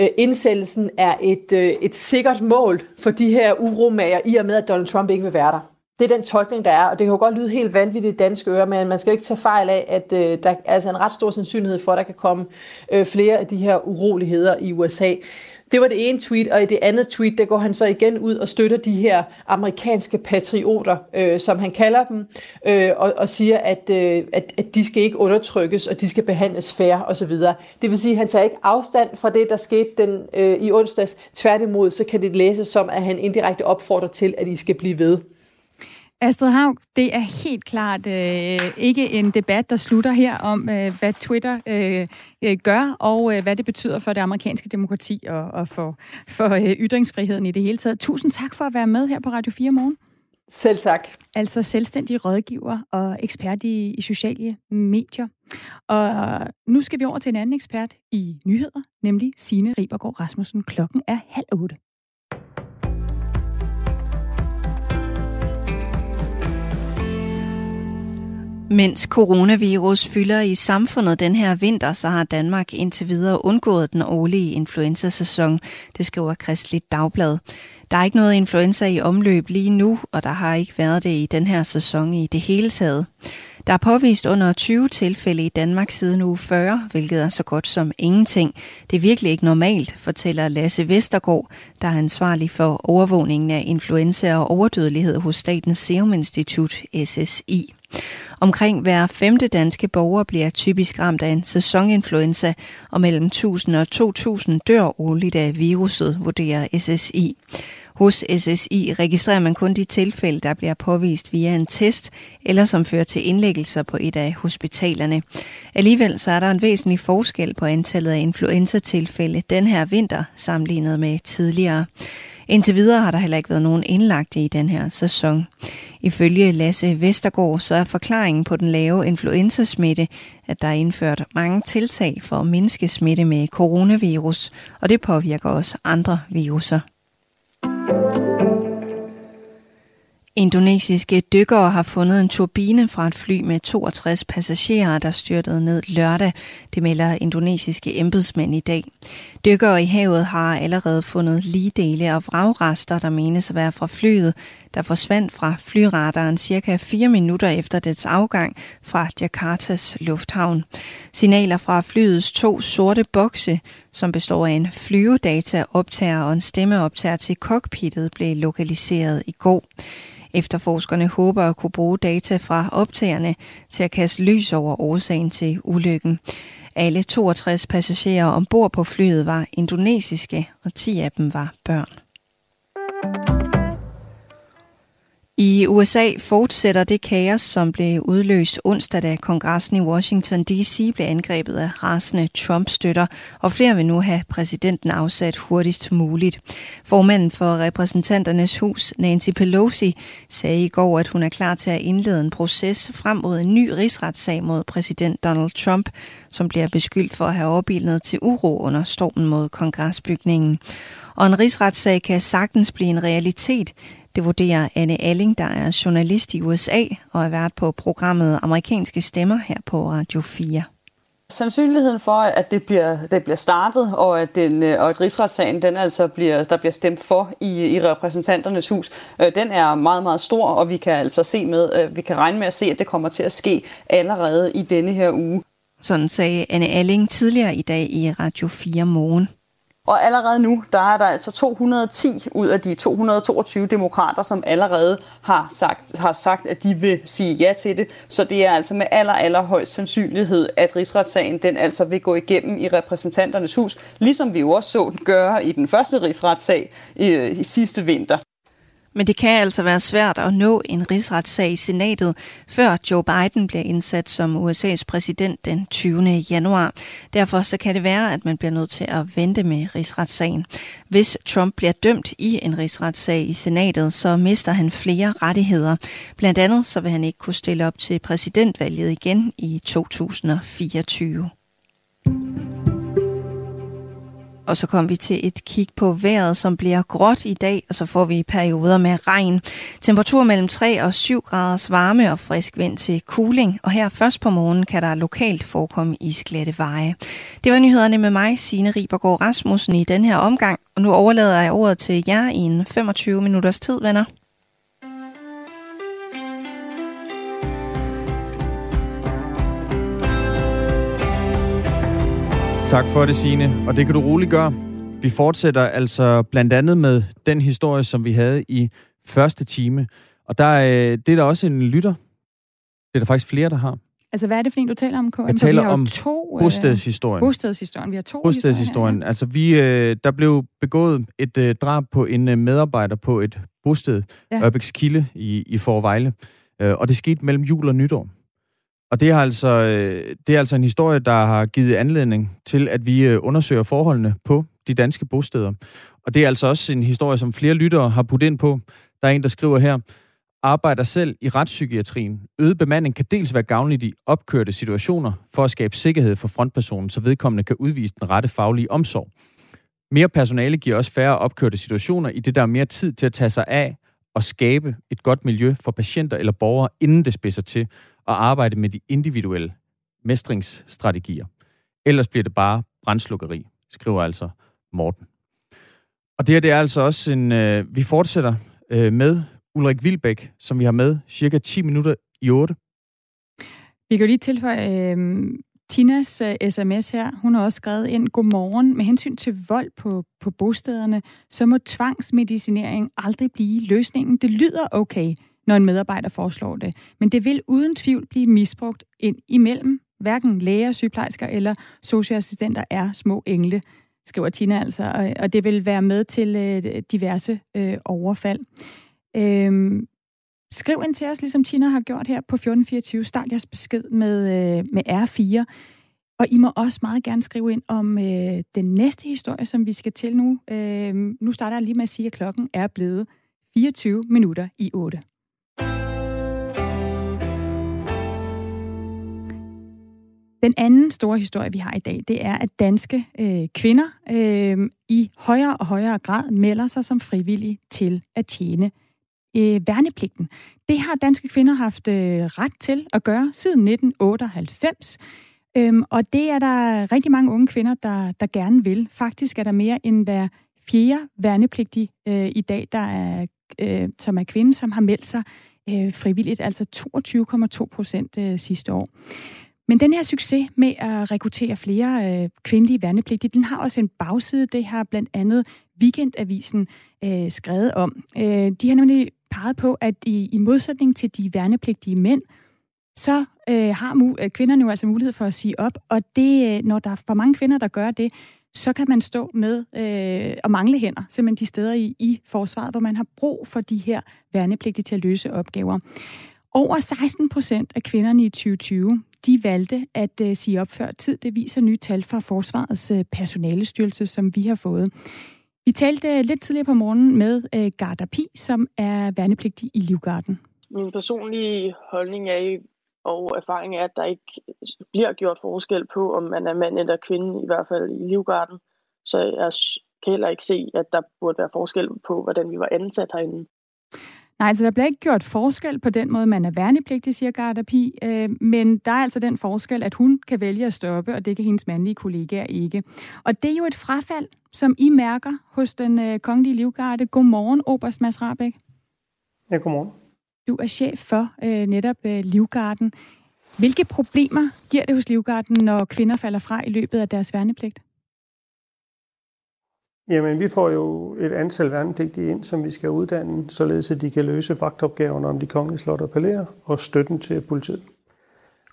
øh, indsættelsen er et, øh, et sikkert mål for de her uromager, i og med at Donald Trump ikke vil være der. Det er den tolkning, der er, og det kan jo godt lyde helt vanvittigt i danske ører, men man skal ikke tage fejl af, at øh, der er altså en ret stor sandsynlighed for, at der kan komme øh, flere af de her uroligheder i USA. Det var det ene tweet, og i det andet tweet, der går han så igen ud og støtter de her amerikanske patrioter, øh, som han kalder dem, øh, og, og siger, at, øh, at, at de skal ikke undertrykkes, og de skal behandles fair osv. Det vil sige, at han tager ikke afstand fra det, der skete den, øh, i onsdags. Tværtimod, så kan det læses som, at han indirekte opfordrer til, at I skal blive ved. Astrid Haug, det er helt klart øh, ikke en debat, der slutter her om, øh, hvad Twitter øh, øh, gør, og øh, hvad det betyder for det amerikanske demokrati og, og for, for øh, ytringsfriheden i det hele taget. Tusind tak for at være med her på Radio 4 morgen. Selv tak. Altså selvstændig rådgiver og ekspert i, i sociale medier. Og nu skal vi over til en anden ekspert i nyheder, nemlig Signe Ribergaard Rasmussen. Klokken er halv otte. Mens coronavirus fylder i samfundet den her vinter, så har Danmark indtil videre undgået den årlige influenzasæson, det skriver Kristeligt Dagblad. Der er ikke noget influenza i omløb lige nu, og der har ikke været det i den her sæson i det hele taget. Der er påvist under 20 tilfælde i Danmark siden uge 40, hvilket er så godt som ingenting. Det er virkelig ikke normalt, fortæller Lasse Vestergaard, der er ansvarlig for overvågningen af influenza og overdødelighed hos Statens Serum Institut, SSI. Omkring hver femte danske borger bliver typisk ramt af en sæsoninfluenza, og mellem 1000 og 2000 dør årligt af viruset, vurderer SSI. Hos SSI registrerer man kun de tilfælde, der bliver påvist via en test, eller som fører til indlæggelser på et af hospitalerne. Alligevel så er der en væsentlig forskel på antallet af influenzatilfælde den her vinter sammenlignet med tidligere. Indtil videre har der heller ikke været nogen indlagte i den her sæson. Ifølge Lasse Vestergaard så er forklaringen på den lave influenzasmitte, at der er indført mange tiltag for at mindske smitte med coronavirus, og det påvirker også andre viruser. Indonesiske dykkere har fundet en turbine fra et fly med 62 passagerer, der styrtede ned lørdag. Det melder indonesiske embedsmænd i dag. Dykkere i havet har allerede fundet lige dele og vragrester, der menes at være fra flyet, der forsvandt fra flyradaren cirka 4 minutter efter dets afgang fra Jakartas lufthavn. Signaler fra flyets to sorte bokse, som består af en flyvedataoptager og en stemmeoptager til cockpittet, blev lokaliseret i går. Efterforskerne håber at kunne bruge data fra optagerne til at kaste lys over årsagen til ulykken. Alle 62 passagerer ombord på flyet var indonesiske, og 10 af dem var børn. I USA fortsætter det kaos, som blev udløst onsdag, da kongressen i Washington D.C. blev angrebet af rasende Trump-støtter, og flere vil nu have præsidenten afsat hurtigst muligt. Formanden for repræsentanternes hus, Nancy Pelosi, sagde i går, at hun er klar til at indlede en proces frem mod en ny rigsretssag mod præsident Donald Trump, som bliver beskyldt for at have opildnet til uro under stormen mod kongresbygningen. Og en rigsretssag kan sagtens blive en realitet, det vurderer Anne Alling, der er journalist i USA og er vært på programmet Amerikanske Stemmer her på Radio 4. Sandsynligheden for, at det bliver, det bliver startet, og at, den, øh, og at rigsretssagen den altså bliver, der bliver stemt for i, i repræsentanternes hus, øh, den er meget, meget stor, og vi kan altså se med, øh, vi kan regne med at se, at det kommer til at ske allerede i denne her uge. Sådan sagde Anne Alling tidligere i dag i Radio 4 morgen. Og allerede nu, der er der altså 210 ud af de 222 demokrater, som allerede har sagt, har sagt, at de vil sige ja til det. Så det er altså med aller, aller højst sandsynlighed, at rigsretssagen den altså vil gå igennem i repræsentanternes hus, ligesom vi jo også så den gøre i den første rigsretssag i, i sidste vinter. Men det kan altså være svært at nå en rigsretssag i senatet, før Joe Biden bliver indsat som USA's præsident den 20. januar. Derfor så kan det være, at man bliver nødt til at vente med rigsretssagen. Hvis Trump bliver dømt i en rigsretssag i senatet, så mister han flere rettigheder. Blandt andet så vil han ikke kunne stille op til præsidentvalget igen i 2024. Og så kommer vi til et kig på vejret, som bliver gråt i dag, og så får vi perioder med regn. Temperatur mellem 3 og 7 graders varme og frisk vind til cooling. Og her først på morgenen kan der lokalt forekomme isglatte veje. Det var nyhederne med mig, Signe Ribergaard Rasmussen, i den her omgang. Og nu overlader jeg ordet til jer i en 25 minutters tid, venner. Tak for det, Signe. Og det kan du roligt gøre. Vi fortsætter altså blandt andet med den historie, som vi havde i første time. Og der er, det er der også en lytter. Det er der faktisk flere, der har. Altså, hvad er det for en, du taler om, KM? Jeg taler om to, bostedshistorien. Bostedshistorien. Vi har to Bostedshistorien. Ja. Altså, vi, øh, der blev begået et øh, drab på en øh, medarbejder på et bosted, ja. Ørbæks Kilde i, i Forvejle. Øh, og det skete mellem jul og nytår. Og det er, altså, øh, det er altså en historie, der har givet anledning til, at vi øh, undersøger forholdene på de danske bosteder. Og det er altså også en historie, som flere lyttere har puttet ind på. Der er en, der skriver her, arbejder selv i retspsykiatrien. Øget bemanding kan dels være gavnligt i opkørte situationer for at skabe sikkerhed for frontpersonen, så vedkommende kan udvise den rette faglige omsorg. Mere personale giver også færre opkørte situationer, i det der er mere tid til at tage sig af og skabe et godt miljø for patienter eller borgere, inden det spidser til, og arbejde med de individuelle mestringsstrategier. Ellers bliver det bare brændslukkeri, skriver altså Morten. Og det her det er altså også en... Øh, vi fortsætter øh, med Ulrik Vilbæk, som vi har med cirka 10 minutter i 8. Vi kan jo lige tilføje øh, Tinas øh, sms her. Hun har også skrevet ind, godmorgen. Med hensyn til vold på, på bostederne, så må tvangsmedicinering aldrig blive løsningen. Det lyder okay, når en medarbejder foreslår det. Men det vil uden tvivl blive misbrugt ind imellem. Hverken læger, sygeplejersker eller socialassistenter er små engle, skriver Tina altså. Og det vil være med til øh, diverse øh, overfald. Øhm, skriv ind til os, ligesom Tina har gjort her på 1424. Start jeres besked med, øh, med R4. Og I må også meget gerne skrive ind om øh, den næste historie, som vi skal til nu. Øh, nu starter jeg lige med at sige, at klokken er blevet 24 minutter i 8. Den anden store historie, vi har i dag, det er, at danske øh, kvinder øh, i højere og højere grad melder sig som frivillige til at tjene øh, værnepligten. Det har danske kvinder haft øh, ret til at gøre siden 1998. Øhm, og det er der rigtig mange unge kvinder, der, der gerne vil. Faktisk er der mere end hver fjerde værnepligtig øh, i dag, der er, øh, som er kvinde, som har meldt sig øh, frivilligt, altså 22,2 procent øh, sidste år. Men den her succes med at rekruttere flere øh, kvindelige værnepligtige, den har også en bagside. Det har blandt andet Weekendavisen øh, skrevet om. Øh, de har nemlig peget på, at i, i modsætning til de værnepligtige mænd, så øh, har mu- øh, kvinderne jo altså mulighed for at sige op, og det, øh, når der er for mange kvinder, der gør det, så kan man stå med øh, og mangle hænder, simpelthen de steder i, i forsvaret, hvor man har brug for de her værnepligtige til at løse opgaver. Over 16 procent af kvinderne i 2020, de valgte at øh, sige op før tid. Det viser nye tal fra Forsvarets øh, personalestyrelse, som vi har fået. Vi talte øh, lidt tidligere på morgenen med øh, Garda Pi, som er værnepligtig i Livgarden. Min personlige holdning er og erfaring er, at der ikke bliver gjort forskel på, om man er mand eller kvinde, i hvert fald i Livgarden. Så jeg kan heller ikke se, at der burde være forskel på, hvordan vi var ansat herinde. Nej, altså der bliver ikke gjort forskel på den måde, man er værnepligtig, siger Garda Pi, øh, men der er altså den forskel, at hun kan vælge at stoppe, og det kan hendes mandlige kollegaer ikke. Og det er jo et frafald, som I mærker hos den øh, kongelige livgarde. Godmorgen, Oberst Mads Rabeck. Ja, godmorgen. Du er chef for øh, netop øh, Livgarden. Hvilke problemer giver det hos Livgarden, når kvinder falder fra i løbet af deres værnepligt? Jamen, vi får jo et antal værnepligtige ind, som vi skal uddanne, således at de kan løse vagtopgaverne om de kongelige slot og palæer og støtten til politiet.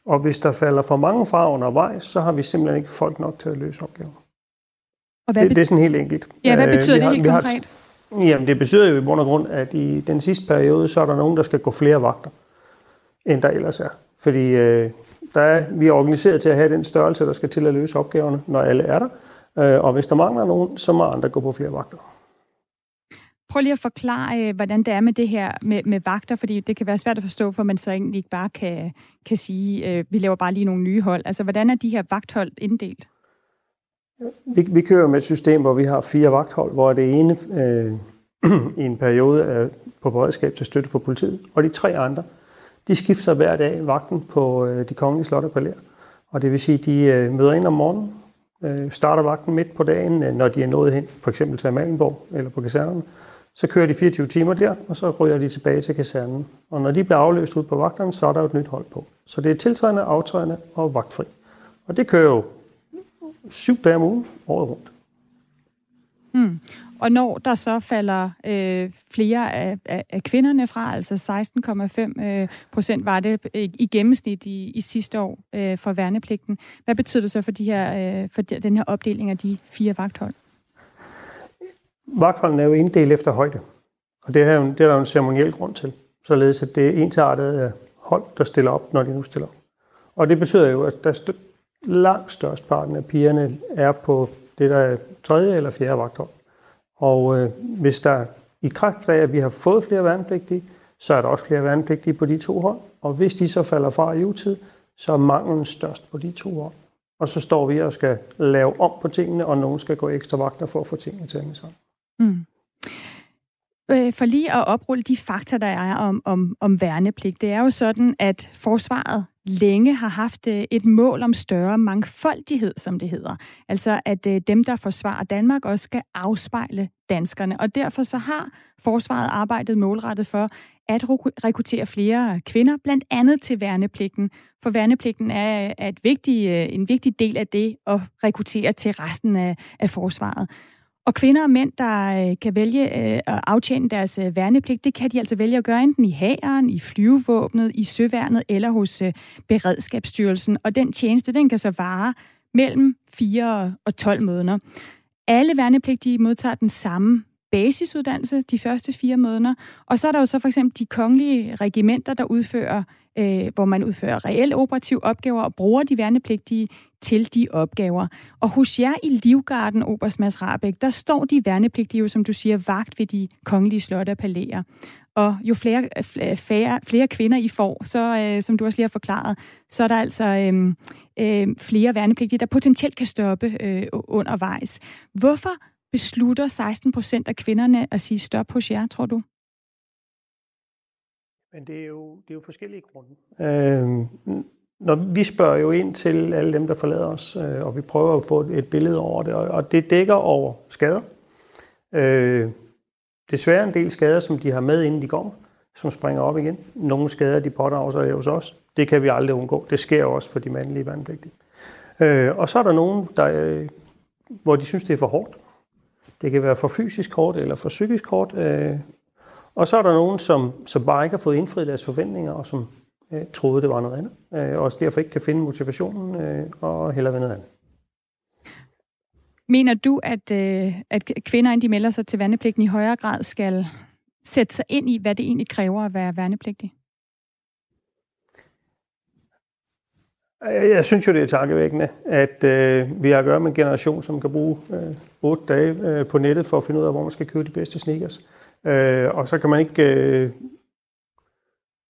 Og hvis der falder for mange fra undervejs, så har vi simpelthen ikke folk nok til at løse opgaven. Og hvad det, det er sådan helt enkelt. Ja, hvad øh, betyder det har, helt konkret? Har, jamen, det betyder jo i bund og grund, at i den sidste periode, så er der nogen, der skal gå flere vagter, end der ellers er. Fordi øh, der er, vi er organiseret til at have den størrelse, der skal til at løse opgaverne, når alle er der. Øh, og hvis der mangler nogen, så må andre gå på flere vagter. Prøv lige at forklare, øh, hvordan det er med det her med, med vagter, fordi det kan være svært at forstå, for man så egentlig ikke bare kan, kan sige, øh, vi laver bare lige nogle nye hold. Altså, hvordan er de her vagthold inddelt? Vi, vi kører med et system, hvor vi har fire vagthold, hvor det ene øh, i en periode er på beredskab til støtte for politiet, og de tre andre, de skifter hver dag vagten på øh, de kongelige slot og palæer. Og det vil sige, de øh, møder ind om morgenen, øh, starter vagten midt på dagen, øh, når de er nået hen, for eksempel til Amalienborg eller på kasernen. Så kører de 24 timer der, og så ryger de tilbage til kasernen. Og når de bliver afløst ud på vagterne, så er der et nyt hold på. Så det er tiltrædende, aftrædende og vagtfri. Og det kører jo syv dage om ugen, året rundt. Mm. Og når der så falder øh, flere af, af, af kvinderne fra, altså 16,5 øh, procent var det i, i gennemsnit i, i sidste år øh, for værnepligten. Hvad betyder det så for, de her, øh, for den her opdeling af de fire vagthold? Vagtholdene er jo inddelt efter højde. Og det er, jo, det er der jo en ceremoniel grund til, således at det er ensartet øh, hold, der stiller op, når de nu stiller op. Og det betyder jo, at der st- langt størstparten af pigerne er på det, der er tredje eller fjerde vagthold. Og øh, hvis der i kraft af, at vi har fået flere værnepligtige, så er der også flere værnepligtige på de to hold. Og hvis de så falder fra i utid, så er manglen størst på de to hold. Og så står vi og skal lave om på tingene, og nogen skal gå ekstra vagter for at få tingene til at hænge sammen. Mm. Øh, for lige at oprulle de fakta, der er om, om, om værnepligt. Det er jo sådan, at forsvaret længe har haft øh, et mål om større mangfoldighed, som det hedder. Altså, at øh, dem, der forsvarer Danmark, også skal afspejle danskerne. Og derfor så har forsvaret arbejdet målrettet for at rekruttere flere kvinder, blandt andet til værnepligten. For værnepligten er, er et vigtig, øh, en vigtig del af det at rekruttere til resten af, af forsvaret. Og kvinder og mænd, der øh, kan vælge øh, at aftjene deres øh, værnepligt, det kan de altså vælge at gøre enten i hæren, i flyvevåbnet, i søværnet eller hos Beredskabsstyrelsen. Og den tjeneste, den kan så vare mellem 4 og 12 måneder. Alle værnepligtige modtager den samme basisuddannelse de første fire måneder. Og så er der jo så for eksempel de kongelige regimenter, der udfører, øh, hvor man udfører reelle operative opgaver og bruger de værnepligtige til de opgaver. Og hos jer i Livgarden, Oberst Mads Rabeck, der står de værnepligtige jo, som du siger, vagt ved de kongelige slotte og palæer. Og jo flere, flere, flere kvinder I får, så øh, som du også lige har forklaret, så er der altså øh, øh, flere værnepligtige, der potentielt kan stoppe øh, undervejs. Hvorfor beslutter 16 procent af kvinderne at sige stop hos jer, tror du? Men det er jo, det er jo forskellige grunde. Øh, når vi spørger jo ind til alle dem, der forlader os, øh, og vi prøver at få et billede over det, og det dækker over skader. Øh, desværre en del skader, som de har med, inden de går, som springer op igen. Nogle skader, de pådrager sig hos os. Det kan vi aldrig undgå. Det sker også for de mandlige værnepligtige. Øh, og så er der nogen, der, øh, hvor de synes, det er for hårdt. Det kan være for fysisk hårdt eller for psykisk hårdt. Øh, og så er der nogen, som, som bare ikke har fået indfriet deres forventninger, og som øh, troede, det var noget andet, øh, og derfor ikke kan finde motivationen øh, og heller ved noget andet. Mener du, at, øh, at kvinder, inden de melder sig til værnepligten, i højere grad skal sætte sig ind i, hvad det egentlig kræver at være værnepligtig? Jeg synes jo, det er tankevækkende, at øh, vi har at gøre med en generation, som kan bruge øh, otte dage øh, på nettet for at finde ud af, hvor man skal købe de bedste sneakers. Øh, og så kan man ikke øh,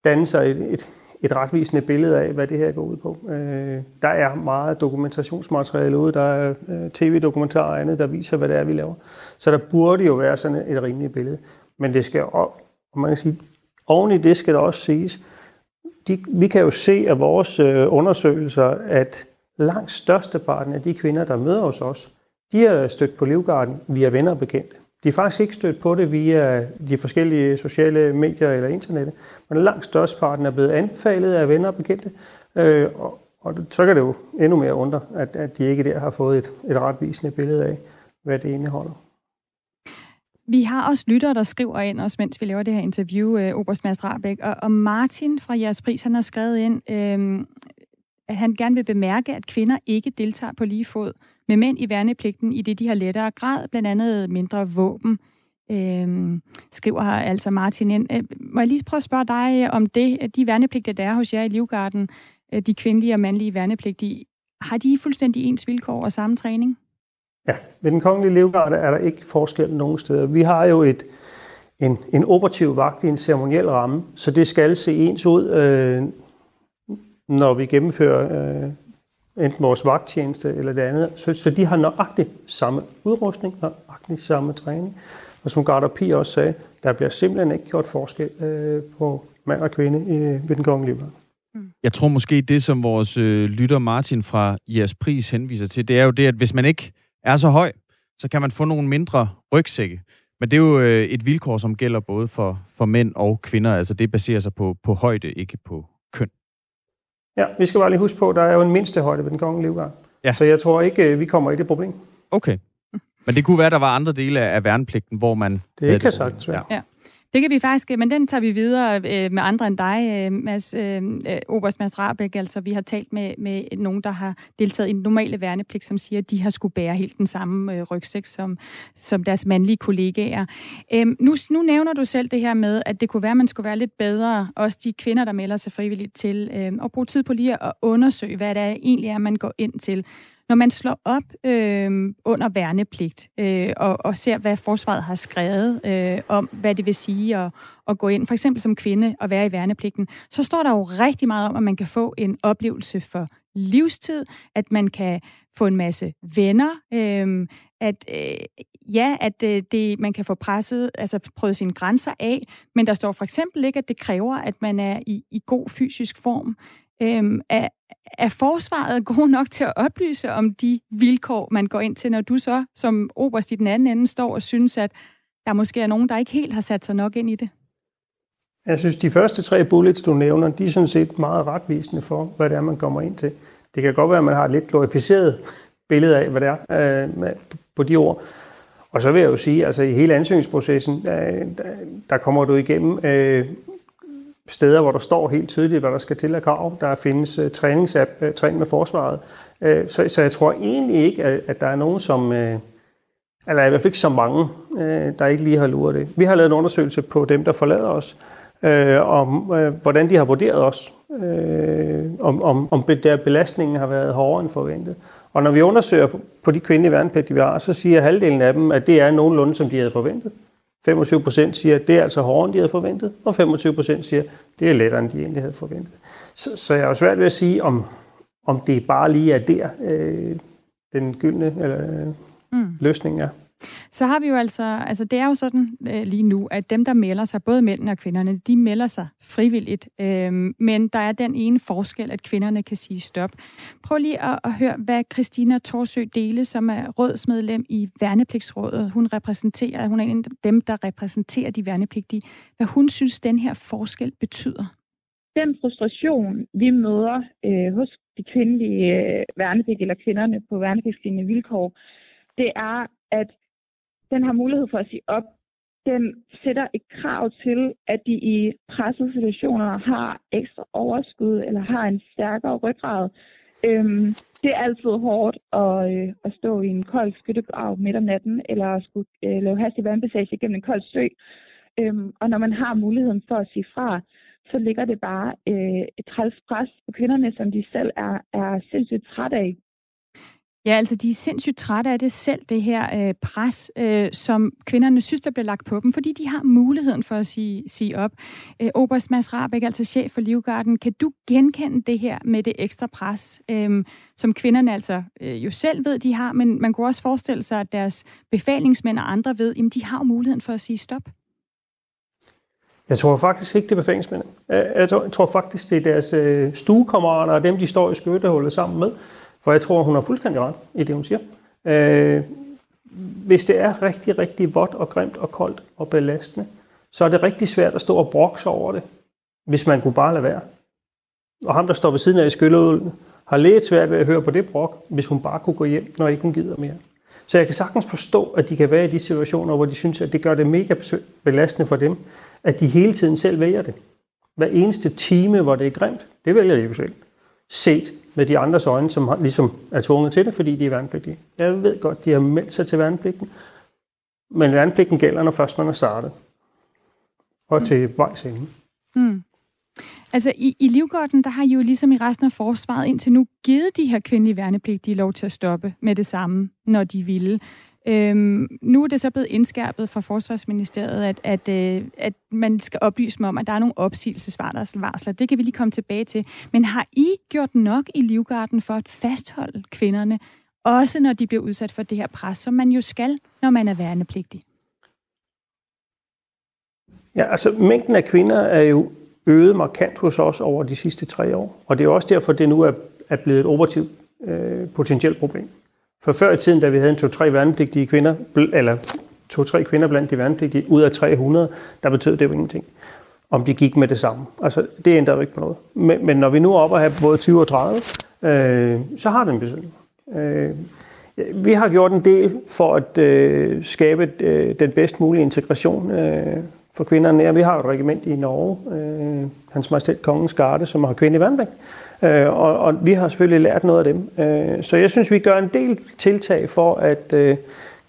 danne sig et, et, et retvisende billede af, hvad det her går ud på. Øh, der er meget dokumentationsmateriale ude, der er øh, tv-dokumentarer og andet, der viser, hvad det er, vi laver. Så der burde jo være sådan et rimeligt billede. Men det skal op, og man kan sige, oven i det skal der også siges, de, vi kan jo se af vores øh, undersøgelser, at langt størsteparten af de kvinder, der møder hos os, de er stødt på Livgarden via venner og bekendte. De er faktisk ikke stødt på det via de forskellige sociale medier eller internettet, men langt størsteparten er blevet anbefalet af venner og bekendte. Øh, og, og så kan det jo endnu mere undre, at, at de ikke der har fået et, et retvisende billede af, hvad det indeholder. Vi har også lyttere, der skriver ind, også mens vi laver det her interview, øh, Oberstmads Rabeck, og, og Martin fra Jeres Pris, han har skrevet ind, øh, at han gerne vil bemærke, at kvinder ikke deltager på lige fod med mænd i værnepligten, i det de har lettere grad, blandt andet mindre våben, øh, skriver altså Martin ind. Øh, må jeg lige prøve at spørge dig om det, at de værnepligter, der er hos jer i Livgarden, øh, de kvindelige og mandlige værnepligtige, har de fuldstændig ens vilkår og samme træning? Ja, ved den kongelige livgarde er der ikke forskel nogen steder. Vi har jo et, en, en operativ vagt i en ceremoniel ramme, så det skal se ens ud, øh, når vi gennemfører øh, enten vores vagttjeneste eller det andet. Så, så de har nøjagtigt samme udrustning, nøjagtigt samme træning. Og som Garda P. også sagde, der bliver simpelthen ikke gjort forskel øh, på mand og kvinde øh, ved den kongelige børn. Jeg tror måske, det som vores øh, lytter Martin fra jeres pris henviser til, det er jo det, at hvis man ikke er så høj, så kan man få nogle mindre rygsække. Men det er jo øh, et vilkår, som gælder både for, for mænd og kvinder. Altså det baserer sig på, på højde, ikke på. Ja, vi skal bare lige huske på, at der er jo en mindste højde ved den kongelige livgang. Ja. Så jeg tror ikke, øh, vi kommer i det problem. Okay. Men det kunne være, at der var andre dele af værnepligten, hvor man... Det kan sagtens være. Ja. Det kan vi faktisk, men den tager vi videre øh, med andre end dig, øh, Mads, øh, øh Oberst Mads Rabeck. Altså, vi har talt med, med nogen, der har deltaget i den normale værnepligt, som siger, at de har skulle bære helt den samme øh, rygsæk som, som deres mandlige kollegaer. Øh, nu, nu nævner du selv det her med, at det kunne være, at man skulle være lidt bedre, også de kvinder, der melder sig frivilligt til, øh, at bruge tid på lige at undersøge, hvad det er, egentlig er, man går ind til. Når man slår op øh, under værnepligt øh, og, og ser, hvad forsvaret har skrevet øh, om, hvad det vil sige at, at gå ind, for eksempel som kvinde og være i værnepligten, så står der jo rigtig meget om, at man kan få en oplevelse for livstid, at man kan få en masse venner, øh, at øh, ja, at øh, det, man kan få presset, altså prøvet sine grænser af, men der står for eksempel ikke, at det kræver, at man er i, i god fysisk form. Øhm, er, er forsvaret god nok til at oplyse om de vilkår, man går ind til, når du så som oberst i den anden ende står og synes, at der måske er nogen, der ikke helt har sat sig nok ind i det? Jeg synes, de første tre bullets, du nævner, de er sådan set meget retvisende for, hvad det er, man kommer ind til. Det kan godt være, at man har et lidt glorificeret billede af, hvad det er øh, på de ord. Og så vil jeg jo sige, altså i hele ansøgningsprocessen, øh, der kommer du igennem øh, steder, hvor der står helt tydeligt, hvad der skal til af krav. Der findes uh, træningsapp, øh, uh, træning med forsvaret. Uh, så, så jeg tror egentlig ikke, at, at der er nogen, som... Uh, eller i hvert fald ikke så mange, uh, der ikke lige har luret det. Vi har lavet en undersøgelse på dem, der forlader os, uh, om uh, hvordan de har vurderet os. Uh, om, om, om der belastningen har været hårdere end forventet. Og når vi undersøger på de kvindelige værnepligtige, vi har, så siger halvdelen af dem, at det er nogenlunde, som de havde forventet. 25 procent siger, at det er altså hårdere, end de havde forventet, og 25 procent siger, at det er lettere, end de egentlig havde forventet. Så, så jeg er jo svært ved at sige, om, om det bare lige er der, øh, den gyldne eller, mm. løsning er. Så har vi jo altså, altså det er jo sådan øh, lige nu, at dem, der melder sig, både mændene og kvinderne, de melder sig frivilligt. Øh, men der er den ene forskel, at kvinderne kan sige stop. Prøv lige at, at høre, hvad Christina Torsø Dele, som er rådsmedlem i Værnepligtsrådet, hun repræsenterer, hun er en af dem, der repræsenterer de værnepligtige, hvad hun synes, den her forskel betyder. Den frustration, vi møder øh, hos de kvindelige øh, værnepligtige eller kvinderne på værnepligtslignende vilkår, det er, at den har mulighed for at sige op. Den sætter et krav til, at de i pressede situationer har ekstra overskud eller har en stærkere ryggrad. Øhm, det er altid hårdt at, øh, at stå i en kold skyttegrav midt om natten, eller at skulle øh, lave hastig vandpassage gennem en kold sø. Øhm, og når man har muligheden for at sige fra, så ligger det bare øh, et træls pres på kvinderne, som de selv er, er sindssygt træt af. Ja, altså de er sindssygt trætte af det selv, det her øh, pres, øh, som kvinderne synes, der bliver lagt på dem, fordi de har muligheden for at sige, sige op. Øh, Oberst Mads Rabeck, altså chef for Livgarden, kan du genkende det her med det ekstra pres, øh, som kvinderne altså øh, jo selv ved, de har, men man kunne også forestille sig, at deres befalingsmænd og andre ved, at de har muligheden for at sige stop? Jeg tror faktisk ikke, det er befalingsmændene. Jeg tror, faktisk, det er deres øh, stuekammerater og dem, de står i skøttehullet sammen med, for jeg tror, hun har fuldstændig ret i det, hun siger. Øh, hvis det er rigtig, rigtig vådt og grimt og koldt og belastende, så er det rigtig svært at stå og brokse over det, hvis man kunne bare lade være. Og ham, der står ved siden af i skylleølen, har lidt svært ved at høre på det brok, hvis hun bare kunne gå hjem, når ikke hun gider mere. Så jeg kan sagtens forstå, at de kan være i de situationer, hvor de synes, at det gør det mega belastende for dem, at de hele tiden selv vælger det. Hver eneste time, hvor det er grimt, det vælger de jo selv. Set med de andres øjne, som ligesom er tvunget til det, fordi de er værnepligtige. Jeg ved godt, de har meldt sig til værnepligten, men værnepligten gælder, når først man er startet. Og mm. til vejs ende. Mm. Altså i, i Livgården, der har I jo ligesom i resten af forsvaret indtil nu givet de her kvindelige værnepligtige lov til at stoppe med det samme, når de ville. Øhm, nu er det så blevet indskærpet fra Forsvarsministeriet, at, at, øh, at man skal oplyse mig om, at der er nogle opsigelsesvarsler. Det kan vi lige komme tilbage til. Men har I gjort nok i Livgarden for at fastholde kvinderne, også når de bliver udsat for det her pres, som man jo skal, når man er værnepligtig? Ja, altså mængden af kvinder er jo øget markant hos os over de sidste tre år. Og det er også derfor, det nu er, er blevet et operativt øh, potentielt problem. For før i tiden, da vi havde en to-tre værnepligtige kvinder, eller to-tre kvinder blandt de værnepligtige, ud af 300, der betød det jo ingenting. Om de gik med det samme. Altså, det ændrede jo ikke på noget. Men, men når vi nu er oppe og have både 20 og 30, øh, så har det en betydning. Øh, vi har gjort en del for at øh, skabe øh, den bedst mulige integration øh, for kvinderne. Ja, vi har et regiment i Norge, øh, Hans Majestæt Kongens Garde, som har kvinde i værnepligt. Øh, Øh, og, og vi har selvfølgelig lært noget af dem. Øh, så jeg synes, vi gør en del tiltag for, at øh,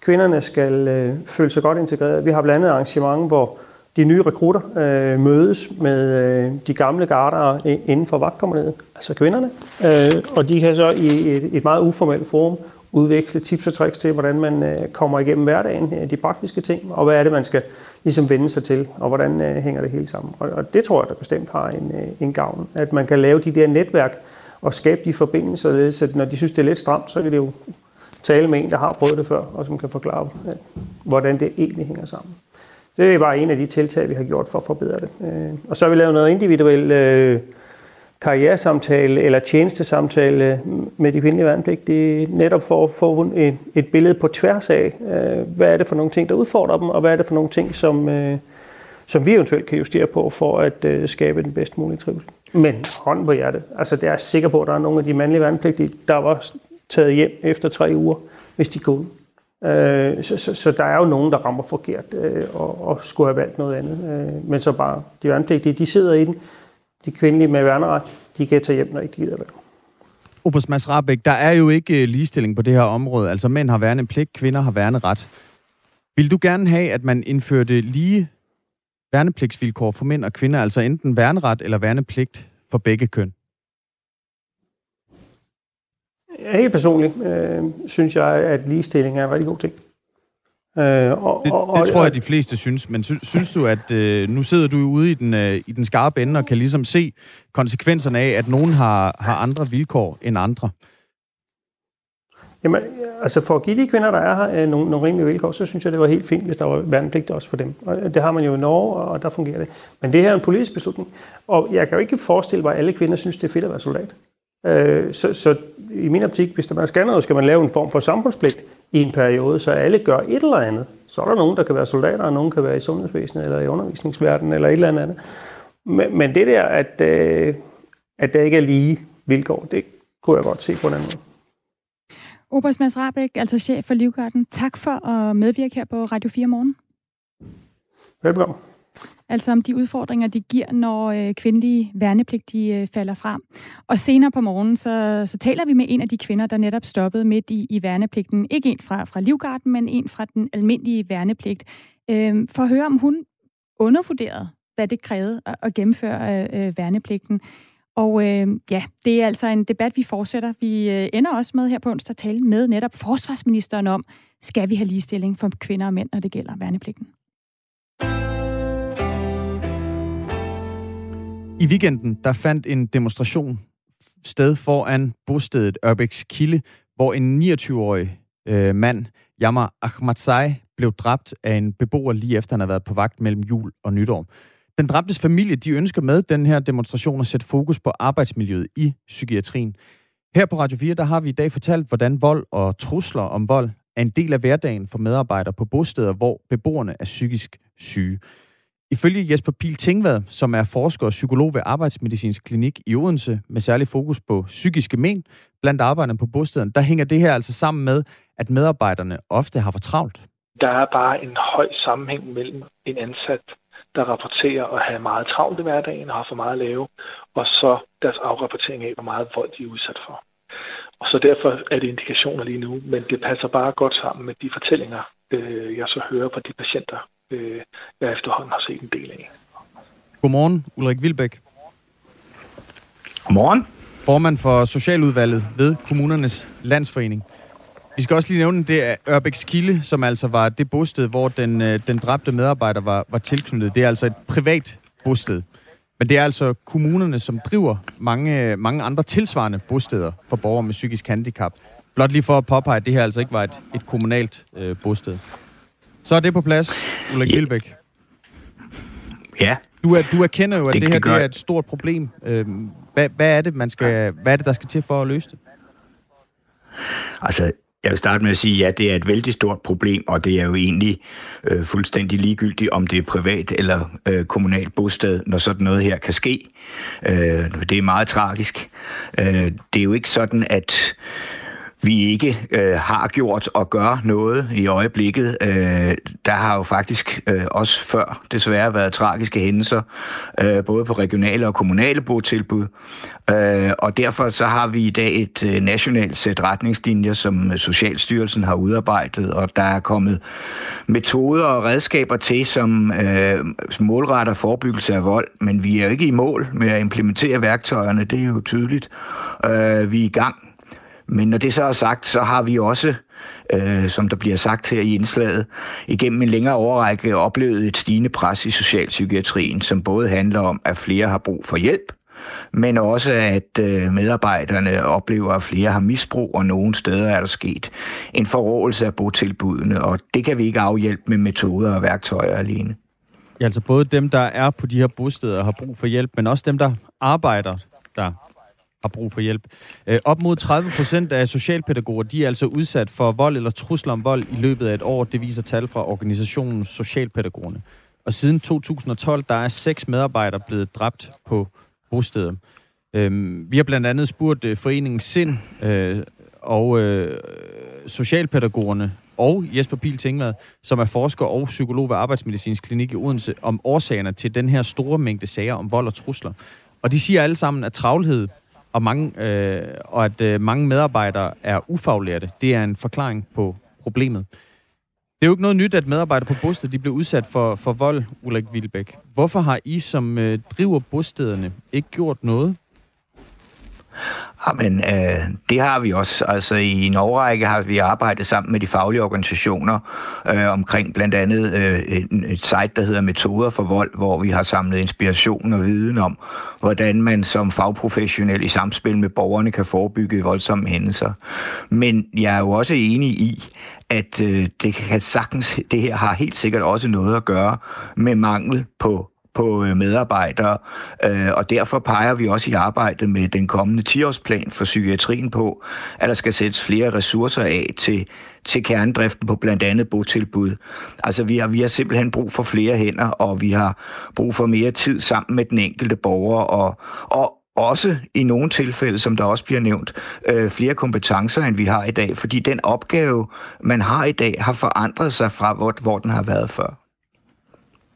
kvinderne skal øh, føle sig godt integreret. Vi har blandt andet arrangement, hvor de nye rekrutter øh, mødes med øh, de gamle garder inden for vagtkommeriet, altså kvinderne. Øh, og de kan så i et, et meget uformelt forum udveksle tips og tricks til, hvordan man øh, kommer igennem hverdagen, øh, de praktiske ting, og hvad er det, man skal ligesom vende sig til, og hvordan øh, hænger det hele sammen. Og, og det tror jeg, der bestemt har en, øh, en gavn, at man kan lave de der netværk og skabe de forbindelser, så når de synes, det er lidt stramt, så kan det jo tale med en, der har prøvet det før, og som kan forklare, øh, hvordan det egentlig hænger sammen. Det er bare en af de tiltag, vi har gjort for at forbedre det. Øh, og så har vi lavet noget individuelt øh, karrieresamtale eller tjenestesamtale med de kvindelige værnepligtige, netop for at få et, et billede på tværs af, øh, hvad er det for nogle ting, der udfordrer dem, og hvad er det for nogle ting, som, øh, som vi eventuelt kan justere på for at øh, skabe den bedst mulige trivsel. Men hånd på hjertet, altså det er jeg sikker på, at der er nogle af de mandlige værnepligtige, der var taget hjem efter tre uger, hvis de kunne. Øh, så, så, så der er jo nogen, der rammer forkert øh, og, og skulle have valgt noget andet. Øh, men så bare de værnepligtige, de sidder i den, de kvindelige med værneret, de kan tage hjem, når de gider det. Oberst Mads Rabeck, der er jo ikke øh, ligestilling på det her område. Altså mænd har værende pligt, kvinder har værende ret. Vil du gerne have, at man indførte lige værnepligtsvilkår for mænd og kvinder, altså enten værneret eller værnepligt for begge køn? Helt personligt øh, synes jeg, at ligestilling er en rigtig god ting. Øh, og, det, og, det tror jeg, de fleste synes, men synes, synes du, at øh, nu sidder du ude i den, øh, i den skarpe ende og kan ligesom se konsekvenserne af, at nogen har, har andre vilkår end andre? Jamen, altså for at give de kvinder, der er her, øh, nogle, nogle rimelige vilkår, så synes jeg, det var helt fint, hvis der var værnepligt også for dem. Og det har man jo i Norge, og der fungerer det. Men det her er en politisk beslutning, og jeg kan jo ikke forestille mig, at alle kvinder synes, det er fedt at være soldat. Øh, så, så i min optik, hvis der man skal noget, skal man lave en form for samfundspligt i en periode, så alle gør et eller andet. Så er der nogen, der kan være soldater, og nogen kan være i sundhedsvæsenet eller i undervisningsverdenen eller et eller andet. Men, men det der, at, øh, at der ikke er lige vilkår, det kunne jeg godt se på den måde. Oberst Mads Rabeck, altså chef for Livgarden. Tak for at medvirke her på Radio 4 morgen. Velkommen. Altså om de udfordringer, de giver, når øh, kvindelige værnepligtige øh, falder fra. Og senere på morgen, så, så taler vi med en af de kvinder, der netop stoppede midt i, i værnepligten. Ikke en fra, fra Livgarden, men en fra den almindelige værnepligt. Øh, for at høre, om hun undervurderede, hvad det krævede at, at gennemføre øh, øh, værnepligten. Og øh, ja, det er altså en debat, vi fortsætter. Vi øh, ender også med her på onsdag at tale med netop forsvarsministeren om, skal vi have ligestilling for kvinder og mænd, når det gælder værnepligten. I weekenden der fandt en demonstration sted foran bostedet Ørbæks Kilde, hvor en 29-årig øh, mand, Jammer Ahmadzai, blev dræbt af en beboer lige efter han havde været på vagt mellem jul og nytår. Den dræbtes familie, de ønsker med den her demonstration at sætte fokus på arbejdsmiljøet i psykiatrien. Her på Radio 4, der har vi i dag fortalt, hvordan vold og trusler om vold er en del af hverdagen for medarbejdere på bosteder, hvor beboerne er psykisk syge. Ifølge Jesper Pil Tingvad, som er forsker og psykolog ved Arbejdsmedicinsk Klinik i Odense, med særlig fokus på psykiske men blandt arbejderne på bostaden, der hænger det her altså sammen med, at medarbejderne ofte har for travlt. Der er bare en høj sammenhæng mellem en ansat, der rapporterer at have meget travlt i hverdagen og har for meget at lave, og så deres afrapportering af, hvor meget vold de er udsat for. Og så derfor er det indikationer lige nu, men det passer bare godt sammen med de fortællinger, øh, jeg så hører fra de patienter, øh, jeg efterhånden har set en del af. Godmorgen, Ulrik Vilbæk. Godmorgen. Formand for Socialudvalget ved Kommunernes Landsforening. Vi skal også lige nævne, det er Ørbæks Kilde, som altså var det bosted, hvor den, øh, den dræbte medarbejder var, var tilknyttet. Det er altså et privat bosted. Men det er altså kommunerne, som driver mange, mange andre tilsvarende bosteder for borgere med psykisk handicap. Blot lige for at påpege, at det her altså ikke var et, et kommunalt øh, bosted. Så er det på plads, Ulrik ja. Vilbæk. Ja. Du, er, du erkender jo, at det, det her det er et stort problem. Øhm, hvad, hvad, er det, man skal, hvad er det, der skal til for at løse det? Altså, jeg vil starte med at sige, at ja, det er et vældig stort problem, og det er jo egentlig øh, fuldstændig ligegyldigt, om det er privat eller øh, kommunalt bosted, når sådan noget her kan ske. Øh, det er meget tragisk. Øh, det er jo ikke sådan, at vi ikke øh, har gjort og gør noget i øjeblikket. Øh, der har jo faktisk øh, også før desværre været tragiske hændelser, øh, både på regionale og kommunale botilbud. Øh, og derfor så har vi i dag et øh, nationalt sæt retningslinjer, som øh, Socialstyrelsen har udarbejdet, og der er kommet metoder og redskaber til, som øh, målretter forebyggelse af vold, men vi er jo ikke i mål med at implementere værktøjerne, det er jo tydeligt. Øh, vi er i gang men når det så er sagt, så har vi også, øh, som der bliver sagt her i indslaget, igennem en længere overrække oplevet et stigende pres i socialpsykiatrien, som både handler om, at flere har brug for hjælp, men også at øh, medarbejderne oplever, at flere har misbrug, og nogle steder er der sket en forrådelse af botilbudene, og det kan vi ikke afhjælpe med metoder og værktøjer alene. Ja, altså både dem, der er på de her bosteder og har brug for hjælp, men også dem, der arbejder der har brug for hjælp. Øh, op mod 30 procent af socialpædagoger, de er altså udsat for vold eller trusler om vold i løbet af et år. Det viser tal fra organisationen Socialpædagogerne. Og siden 2012, der er seks medarbejdere blevet dræbt på bosteder. Øh, vi har blandt andet spurgt øh, foreningen SIND øh, og øh, Socialpædagogerne og Jesper Pil Tingvad, som er forsker og psykolog ved Arbejdsmedicinsk Klinik i Odense, om årsagerne til den her store mængde sager om vold og trusler. Og de siger alle sammen, at travlhed og, mange, øh, og at øh, mange medarbejdere er ufaglærte. Det er en forklaring på problemet. Det er jo ikke noget nyt, at medarbejdere på bosted de bliver udsat for, for vold, Ulrik Vilbæk. Hvorfor har I, som øh, driver bostederne, ikke gjort noget? Ah, Jamen, øh, det har vi også. Altså i en årrække har vi arbejdet sammen med de faglige organisationer øh, omkring blandt andet øh, et, et site, der hedder Metoder for Vold, hvor vi har samlet inspiration og viden om, hvordan man som fagprofessionel i samspil med borgerne kan forebygge voldsomme hændelser. Men jeg er jo også enig i, at øh, det kan sagtens, det her har helt sikkert også noget at gøre med mangel på på øh, medarbejdere, øh, og derfor peger vi også i arbejdet med den kommende 10-årsplan for psykiatrien på, at der skal sættes flere ressourcer af til, til kerndriften på blandt andet botilbud. Altså vi har, vi har simpelthen brug for flere hænder, og vi har brug for mere tid sammen med den enkelte borger, og, og også i nogle tilfælde, som der også bliver nævnt, øh, flere kompetencer, end vi har i dag, fordi den opgave, man har i dag, har forandret sig fra, hvor, hvor den har været før.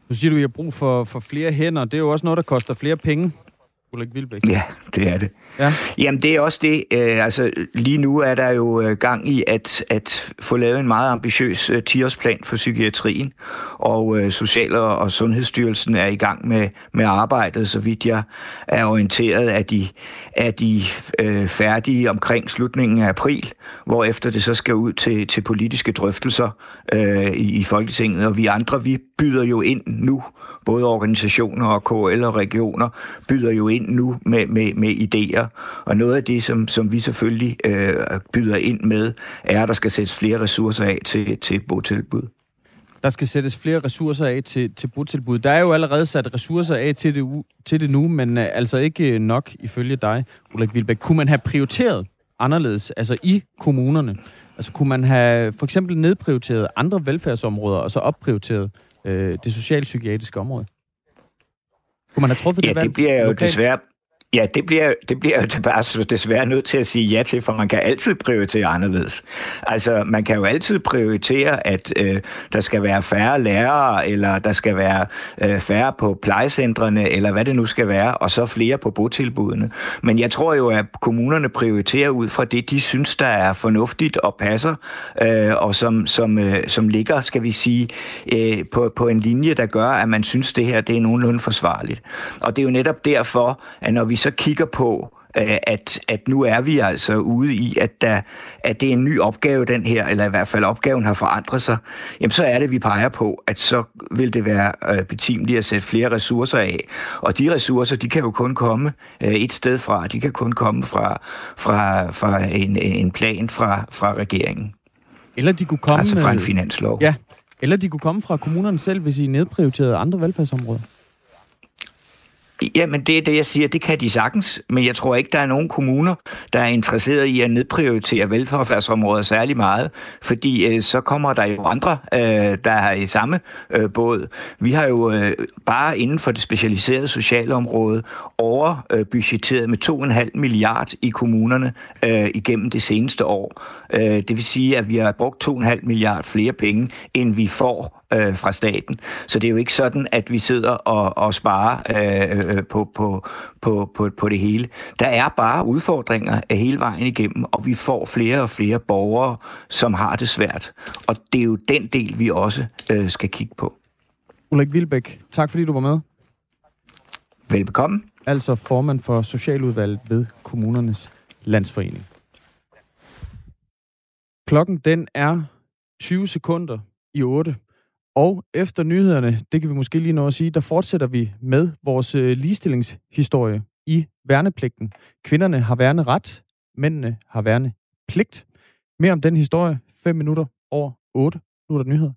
Nu siger du, at I har brug for, for flere hænder. Det er jo også noget, der koster flere penge. Ulrik Vilbæk. Ja, det er det. Ja. Jamen, det er også det. Øh, altså, lige nu er der jo øh, gang i at, at få lavet en meget ambitiøs øh, 10-årsplan for psykiatrien, og øh, Social- og Sundhedsstyrelsen er i gang med, med arbejdet, så vidt jeg er orienteret, at de, er de øh, færdige omkring slutningen af april, hvor efter det så skal ud til, til politiske drøftelser øh, i, i Folketinget, og vi andre, vi byder jo ind nu, både organisationer og KL og regioner, byder jo ind nu med, med, med idéer, og noget af det, som, som vi selvfølgelig øh, byder ind med, er, at der skal sættes flere ressourcer af til, til botilbud. Der skal sættes flere ressourcer af til, til botilbud. Der er jo allerede sat ressourcer af til det, til det nu, men øh, altså ikke øh, nok ifølge dig, Ulrik Vilbæk. Kunne man have prioriteret anderledes, altså i kommunerne? Altså kunne man have for eksempel nedprioriteret andre velfærdsområder, og så opprioriteret øh, det socialpsykiatriske område? Kunne man have truffet ja, det det bliver jo lokalt? desværre Ja, det bliver, det bliver jo bare desværre nødt til at sige ja til, for man kan altid prioritere anderledes. Altså, man kan jo altid prioritere, at øh, der skal være færre lærere, eller der skal være øh, færre på plejecentrene, eller hvad det nu skal være, og så flere på botilbudene. Men jeg tror jo, at kommunerne prioriterer ud fra det, de synes, der er fornuftigt og passer, øh, og som, som, øh, som ligger, skal vi sige, øh, på, på en linje, der gør, at man synes, det her det er nogenlunde forsvarligt. Og det er jo netop derfor, at når vi så kigger på, øh, at, at nu er vi altså ude i, at, der, at det er en ny opgave, den her, eller i hvert fald opgaven har forandret sig, jamen så er det, vi peger på, at så vil det være øh, betimeligt at sætte flere ressourcer af. Og de ressourcer, de kan jo kun komme øh, et sted fra. De kan kun komme fra, fra, fra en, en plan fra, fra regeringen. Eller de kunne komme... Altså fra en finanslov. Ja, eller de kunne komme fra kommunerne selv, hvis I nedprioriterede andre velfærdsområder. Jamen, det er det, jeg siger. Det kan de sagtens, men jeg tror ikke, der er nogen kommuner, der er interesseret i at nedprioritere velfærdsområder særlig meget, fordi øh, så kommer der jo andre, øh, der er i samme øh, båd. Vi har jo øh, bare inden for det specialiserede socialområde overbudgetteret overbudgetteret med 2,5 milliard i kommunerne øh, igennem det seneste år. Øh, det vil sige, at vi har brugt 2,5 milliard flere penge, end vi får øh, fra staten. Så det er jo ikke sådan, at vi sidder og, og sparer øh, øh, på, på, på, på, på det hele. Der er bare udfordringer af hele vejen igennem, og vi får flere og flere borgere, som har det svært. Og det er jo den del, vi også øh, skal kigge på. Ulrik Vilbæk, tak fordi du var med. Velbekomme. Altså formand for Socialudvalget ved Kommunernes Landsforening. Klokken den er 20 sekunder i 8. Og efter nyhederne, det kan vi måske lige nå at sige, der fortsætter vi med vores øh, ligestillingshistorie i værnepligten. Kvinderne har værne ret, mændene har værne pligt. Mere om den historie 5 minutter over 8. Nu er der nyheder.